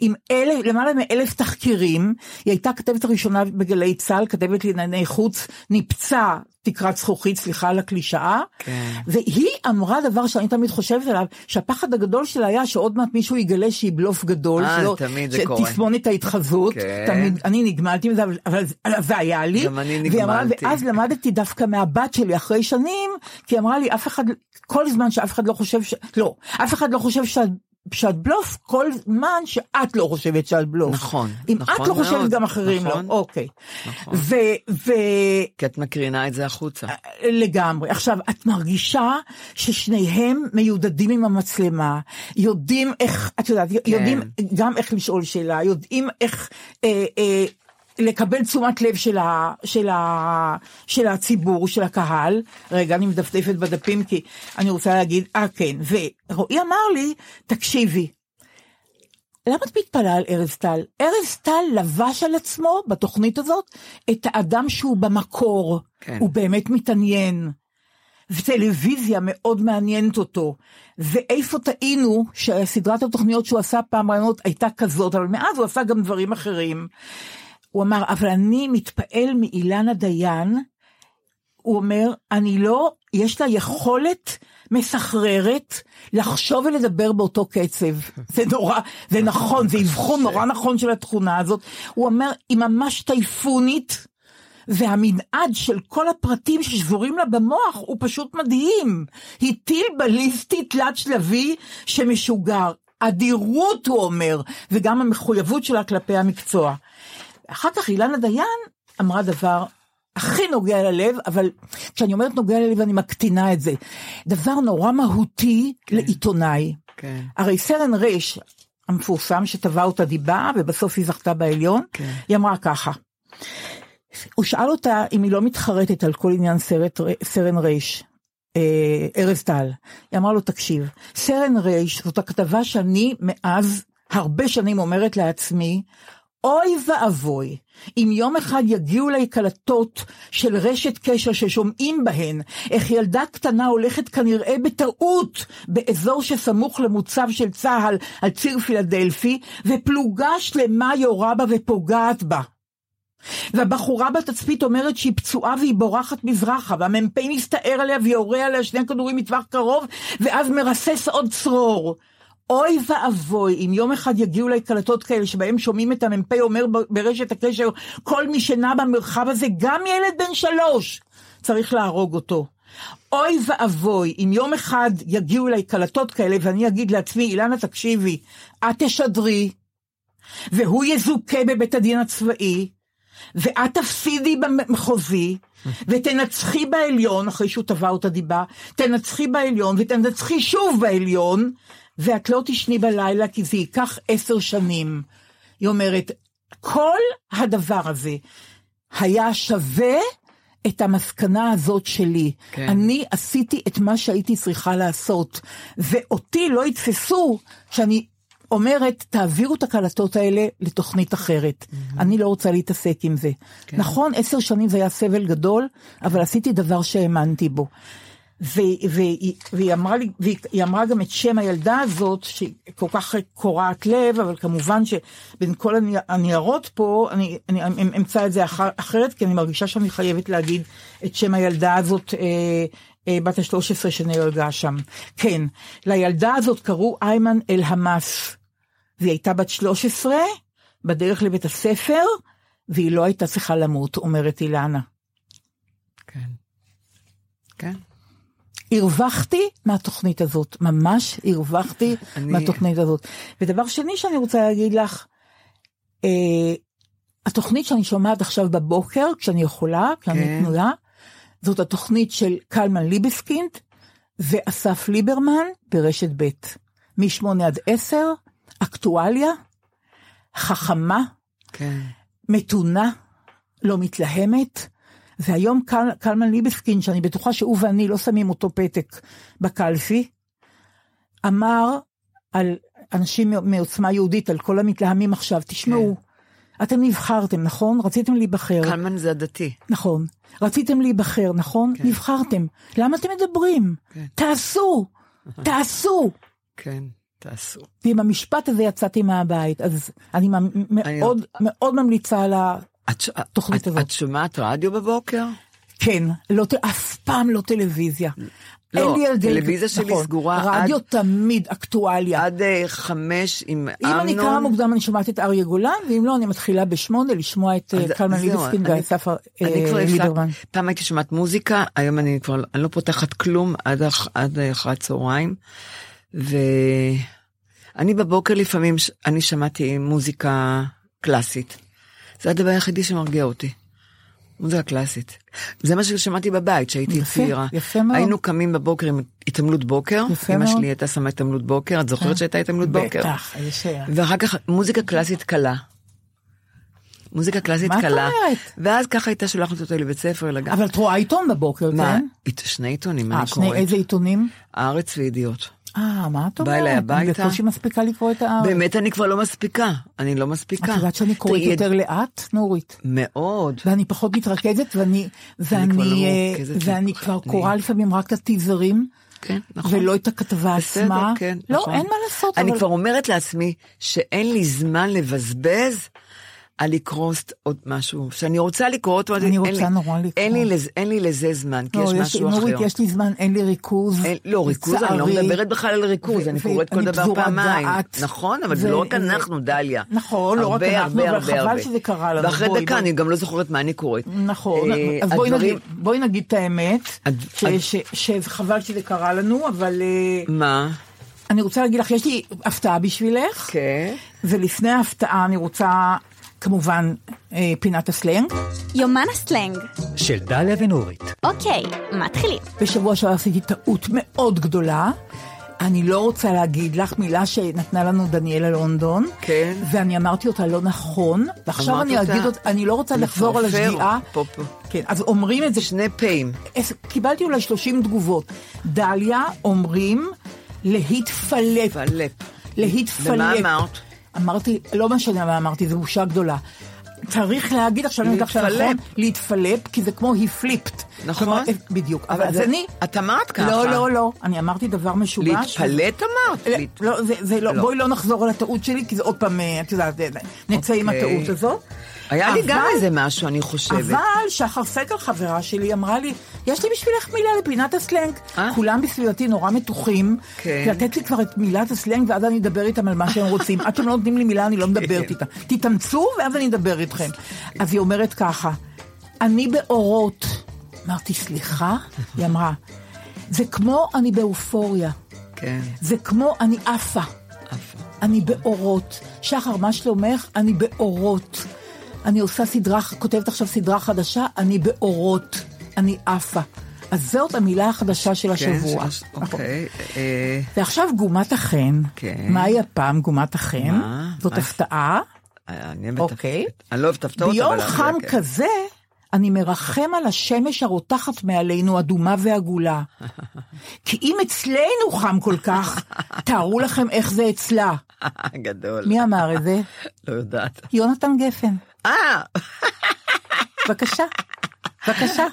עם אלף, למעלה מאלף תחקירים, היא הייתה כתבת הראשונה בגלי צה"ל, כתבת לענייני חוץ, ניפצה תקרת זכוכית, סליחה על הקלישאה, כן. והיא אמרה דבר שאני תמיד חושבת עליו, שהפחד הגדול שלה היה שעוד מעט מישהו יגלה שהיא בלוף גדול, אה, שלא, תמיד זה קורה. שתסמונת ההתחזות, כן. תמיד, אני נגמלתי מזה, אבל, אבל זה היה לי, גם אני והיא אמרה, נגמלתי. ואז למדתי דווקא מהבת שלי אחרי שנים, כי היא אמרה לי, אף אחד, כל זמן שאף אחד לא חושב ש... לא, אף אחד לא חושב שאת... שאת בלוף כל זמן שאת לא חושבת שאת בלוף. נכון, אם נכון את לא חושבת מאוד, גם אחרים נכון. לא, אוקיי. נכון. ו... ו... כי את מקרינה את זה החוצה. לגמרי. עכשיו, את מרגישה ששניהם מיודדים עם המצלמה, יודעים איך, את יודעת, כן. יודעים גם איך לשאול שאלה, יודעים איך אה, אה, לקבל תשומת לב של, ה, של, ה, של הציבור, של הקהל. רגע, אני מדפדפת בדפים כי אני רוצה להגיד, אה כן, ורועי אמר לי, תקשיבי, למה את מתפלאה על ארז טל? ארז טל לבש על עצמו בתוכנית הזאת את האדם שהוא במקור, כן. הוא באמת מתעניין. וטלוויזיה מאוד מעניינת אותו. ואיפה טעינו שסדרת התוכניות שהוא עשה פעם רעיונות הייתה כזאת, אבל מאז הוא עשה גם דברים אחרים. הוא אמר, אבל אני מתפעל מאילנה דיין, הוא אומר, אני לא, יש לה יכולת מסחררת לחשוב ולדבר באותו קצב. זה נורא, זה נכון, זה אבחון נורא נכון של התכונה הזאת. הוא אומר, היא ממש טייפונית, והמנעד של כל הפרטים ששבורים לה במוח הוא פשוט מדהים. היא טיל בליסטי תלת שלבי שמשוגר. אדירות, הוא אומר, וגם המחויבות שלה כלפי המקצוע. אחר כך אילנה דיין אמרה דבר הכי נוגע ללב, אבל כשאני אומרת נוגע ללב אני מקטינה את זה. דבר נורא מהותי כן. לעיתונאי. כן. הרי סרן רש המפורסם שטבע אותה דיבה ובסוף היא זכתה בעליון, כן. היא אמרה ככה. הוא שאל אותה אם היא לא מתחרטת על כל עניין סרט, סרן רש. אה, ארז טל. היא אמרה לו, תקשיב, סרן רש זאת הכתבה שאני מאז הרבה שנים אומרת לעצמי, אוי ואבוי, אם יום אחד יגיעו אליי קלטות של רשת קשר ששומעים בהן איך ילדה קטנה הולכת כנראה בטעות באזור שסמוך למוצב של צה"ל על ציר פילדלפי, ופלוגה שלמה יורה בה ופוגעת בה. והבחורה בתצפית אומרת שהיא פצועה והיא בורחת מזרחה, והמ"פ מסתער עליה ויורה עליה שני כדורים מטווח קרוב, ואז מרסס עוד צרור. אוי ואבוי אם יום אחד יגיעו אליי קלטות כאלה שבהם שומעים את המ"פ אומר ברשת הקשר כל מי שנע במרחב הזה גם ילד בן שלוש צריך להרוג אותו. אוי ואבוי אם יום אחד יגיעו אליי קלטות כאלה ואני אגיד לעצמי אילנה תקשיבי את תשדרי והוא יזוכה בבית הדין הצבאי ואת תפסידי במחוזי, ותנצחי בעליון, אחרי שהוא תבע אותה דיבה, תנצחי בעליון, ותנצחי שוב בעליון, ואת לא תשני בלילה, כי זה ייקח עשר שנים. היא אומרת, כל הדבר הזה היה שווה את המסקנה הזאת שלי. כן. אני עשיתי את מה שהייתי צריכה לעשות, ואותי לא יתפסו שאני אומרת, תעבירו את הקלטות האלה לתוכנית אחרת. Mm-hmm. אני לא רוצה להתעסק עם זה. כן. נכון, עשר שנים זה היה סבל גדול, אבל עשיתי דבר שהאמנתי בו. והיא, אמרה לי, והיא אמרה גם את שם הילדה הזאת, שהיא כל כך קורעת לב, אבל כמובן שבין כל הניירות פה, אני, אני אמצא את זה אחר, אחרת, כי אני מרגישה שאני חייבת להגיד את שם הילדה הזאת, אה, אה, בת ה-13 שנהרגה שם. כן, לילדה הזאת קראו איימן אל-חמאס, והיא הייתה בת 13, בדרך לבית הספר, והיא לא הייתה צריכה למות, אומרת אילנה. כן. כן. הרווחתי מהתוכנית הזאת, ממש הרווחתי אני- מהתוכנית הזאת. ודבר שני שאני רוצה להגיד לך, אה, התוכנית שאני שומעת עכשיו בבוקר, כשאני יכולה, כשאני כן. פנויה, זאת התוכנית של קלמן ליבסקינד ואסף ליברמן ברשת ב', מ-8 עד 10, אקטואליה, חכמה, כן. מתונה, לא מתלהמת. והיום קל, קלמן ליבסקין, שאני בטוחה שהוא ואני לא שמים אותו פתק בקלפי, אמר על אנשים מעוצמה יהודית, על כל המתלהמים עכשיו, תשמעו, אתם נבחרתם, נכון? רציתם להיבחר. קלמן זה הדתי. נכון. רציתם להיבחר, נכון? כן. נבחרתם. למה אתם מדברים? תעשו, תעשו. כן, תעשו. ועם המשפט הזה יצאתי מהבית, אז אני ממ- מאוד מאוד ממליצה על התוכנית הזאת. את שומעת רדיו בבוקר? כן, לא, אף פעם לא טלוויזיה. לא, אין לי ילדי- טלוויזיה שלי נכון, סגורה רדיו עד- תמיד אקטואליה. עד אה, חמש עם אם אני אמנון. מוקדם אני שומעת את אריה גולן, ואם לא אני מתחילה בשמונה לשמוע את אה, קלמן ליבסקין ואסף כבר הפסק- ליברמן. פעם הייתי שומעת מוזיקה, היום אני כבר, אני לא פותחת כלום עד, עד אחרי הצהריים. ואני בבוקר לפעמים, אני שמעתי מוזיקה קלאסית. זה הדבר היחידי שמרגיע אותי. מוזיקה קלאסית. זה מה ששמעתי בבית, כשהייתי יפה, צעירה. יפה מאוד. היינו קמים בבוקר עם התעמלות בוקר. יפה אמא מאוד. שלי הייתה שמה התעמלות בוקר, את זוכרת אה, שהייתה התעמלות בוקר? בטח, איזה שעה. ואחר כך מוזיקה קלאסית קלה. מוזיקה קלאסית מה את קלה. אומרת? ואז ככה הייתה שולחת אותי לבית ספר לגן. אבל את רואה עיתון בבוקר, מה? כן? עית- שני עיתונים, אה, אני שני קוראת. איזה עיתונים? הארץ וידיעות. אה, מה את בא אומרת? אליי אני הביתה. בקושי מספיקה לקרוא את הארץ. באמת אני כבר לא מספיקה. אני לא את מספיקה. יודעת שאני קוראת תראי, יותר לאט, נורית? מאוד. ואני פחות מתרכזת, ואני, ואני, כבר לא אה, ואני כבר אני- קוראה לפעמים רק את הטיזרים, כן, נכון. ולא את הכתבה בסדר, עצמה. כן, לא, נכון. אין מה לעשות. אני אבל- כבר אומרת לעצמי שאין לי זמן לבזבז על לקרוא עוד משהו. שאני רוצה לקרוא משהו. אני אין רוצה לי- נורא לקרוא. אין לי לזה- אין לי לזה זמן, כי לא, יש לי- משהו אחר. נורית, יש לי זמן, אין לי ריכוז. אין- לא, ריכוז, אני לא. מדברת בכלל על ריכוז, ו- אני קוראת כל דבר פעמיים. דעת. נכון, אבל ו- זה לא רק אנחנו, דליה. נכון, לא רק הרבה, אנחנו, הרבה, אבל הרבה, חבל הרבה. שזה קרה לנו. ואחרי בואי, דקה בואי. אני גם לא זוכרת מה אני קוראת. נכון, אה, אז בואי נגיד, בואי נגיד את האמת, שחבל שזה קרה לנו, אבל אה, מה? אני רוצה להגיד לך, יש לי הפתעה בשבילך, כן. ולפני ההפתעה אני רוצה, כמובן, אה, פינת הסלנג. יומן הסלנג. של דליה ונורית. אוקיי, מתחילים. בשבוע שעבר עשיתי טעות מאוד גדולה. אני לא רוצה להגיד לך מילה שנתנה לנו דניאלה לונדון, כן. ואני אמרתי אותה לא נכון, ועכשיו אני אותה אגיד אותה, אני לא רוצה לחזור על השגיאה. כן, אז אומרים את זה. שני פ"אים. אז קיבלתי אולי 30 תגובות. דליה, אומרים להתפלפ. להתפלפ. להתפלפ. ומה אמרת? אמרתי, לא משנה מה אמרתי, זו בושה גדולה. צריך להגיד עכשיו, אני להתפלפ. נכון, להתפלפ, כי זה כמו flipped. נכון. כלומר, בדיוק. אבל אבל זה- אני... את אמרת ככה. לא, לא, לא. אני אמרתי דבר משובש. להתפלט אמרת? לא, להת- לא, זה, זה לא, לא. בואי לא נחזור על הטעות שלי, כי זה עוד פעם, אה, את יודעת, אה, נצא עם אוקיי. הטעות הזאת. היה לי אבל- גם איזה משהו, אני חושבת. אבל שחר סגל, חברה שלי, אמרה לי, יש לי בשבילך מילה לפינת הסלנג. אה? כולם בסביבתי נורא מתוחים, כן. לתת לי כבר את מילת הסלנג, ואז אני אדבר איתם על מה שהם רוצים. עד שהם לא נותנים לי מילה, אני לא כן. מדברת איתם. תתאמצו, ואז אני אדבר איתכם. אז היא אומרת ככה, אני באורות. אמרתי, סליחה? היא אמרה, זה כמו אני באופוריה. כן. זה כמו אני עפה. אני באורות. שחר, מה שלומך? אני באורות. אני עושה סדרה, כותבת עכשיו סדרה חדשה, אני באורות. אני עפה. אז זאת המילה החדשה של השבוע. כן, אוקיי. אה, ועכשיו גומת החן. כן. מהי הפעם גומת החן? מה? זאת מה? הפתעה. אני אוהבת- אוקיי. אני לא אוהבת הפתעות, ביום אבל... חם כן. כזה, אני מרחם על השמש הרותחת מעלינו, אדומה ועגולה. כי אם אצלנו חם כל כך, תארו לכם איך זה אצלה. גדול. מי אמר את זה? לא יודעת. יונתן גפן. אה! בבקשה. בבקשה.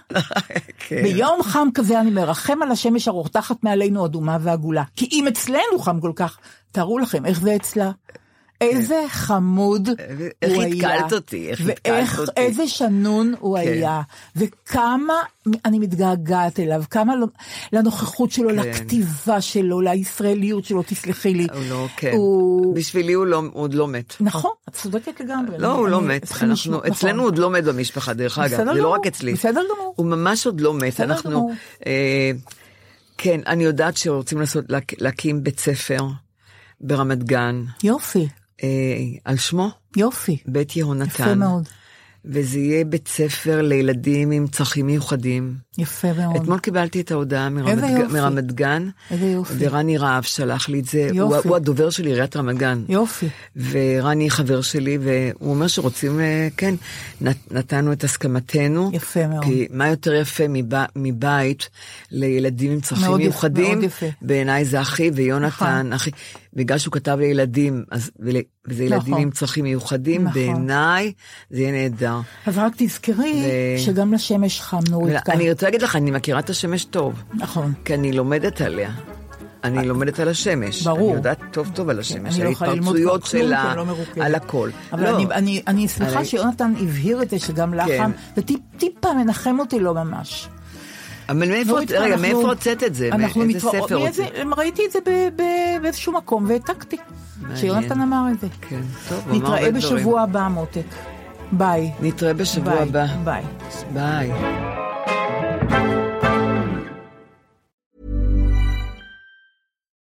כן. ביום חם כזה אני מרחם על השמש הרותחת מעלינו אדומה ועגולה. כי אם אצלנו חם כל כך, תארו לכם איך זה אצלה. איזה חמוד איך הוא היה. התקלת אותי, איך התקלת ואיך, אותי. איזה שנון הוא כן. היה. וכמה אני מתגעגעת אליו, כמה לנוכחות שלו, כן. לכתיבה שלו, לישראליות שלו, תסלחי לי. הוא לא, כן. הוא- בשבילי הוא לא- הוא עוד לא מת. נכון, את צודקת לגמרי. לא, אני- הוא לא אני- מת. אנחנו, לשמוע- אצלנו נכון. עוד לא מת במשפחה, דרך אגב. זה לא רק אצלי. בסדר גמור. הוא ממש עוד לא מת. אנחנו... אה, כן, אני יודעת שרוצים לעשות, להק- להקים בית ספר ברמת גן. יופי. אה, על שמו. יופי. בית יהונתן. יפה מאוד. וזה יהיה בית ספר לילדים עם צרכים מיוחדים. יפה מאוד. אתמול קיבלתי את ההודעה מרמת, גן, איזה יופי. ורני רהב שלח לי את זה, הוא, יופי. הוא הדובר של עיריית רמת גן. יופי. ורני חבר שלי, והוא אומר שרוצים, אה, כן, נת, נתנו את הסכמתנו. יפה מאוד. כי מה יותר יפה מב, מבית לילדים עם צרכים מאוד מיוחדים? מאוד יפה. בעיניי זה אחי ויונתן, נכון. אחי. בגלל שהוא כתב לילדים, אז, וזה ילדים נכון. עם צרכים מיוחדים, נכון. בעיניי זה יהיה נהדר. אז רק תזכרי ו- שגם לשמש חם נורית כאן. אני רוצה להגיד לך, אני מכירה את השמש טוב. נכון. כי אני לומדת עליה. אני לומדת על השמש. ברור. אני יודעת טוב טוב על השמש, אני על לא יכולה ללמוד ההתפרצויות כלום, כי שלה, אני לא. על הכל. אבל לא. אני, אני, אני שמחה אני- שיונתן הבהיר את זה שגם כן. חם, וטיפה מנחם אותי לא ממש. אבל מאיפה, נורית, רגע, מאיפה הוצאת את זה? אנחנו מתפרעות- ספר הוצאת? ראיתי את זה באיזשהו מקום והעתקתי. שיונתן אמר את זה. כן, טוב, הוא אמר נתראה. בשבוע הבא, מותק. ביי. נתראה בשבוע הבא. ביי. ביי.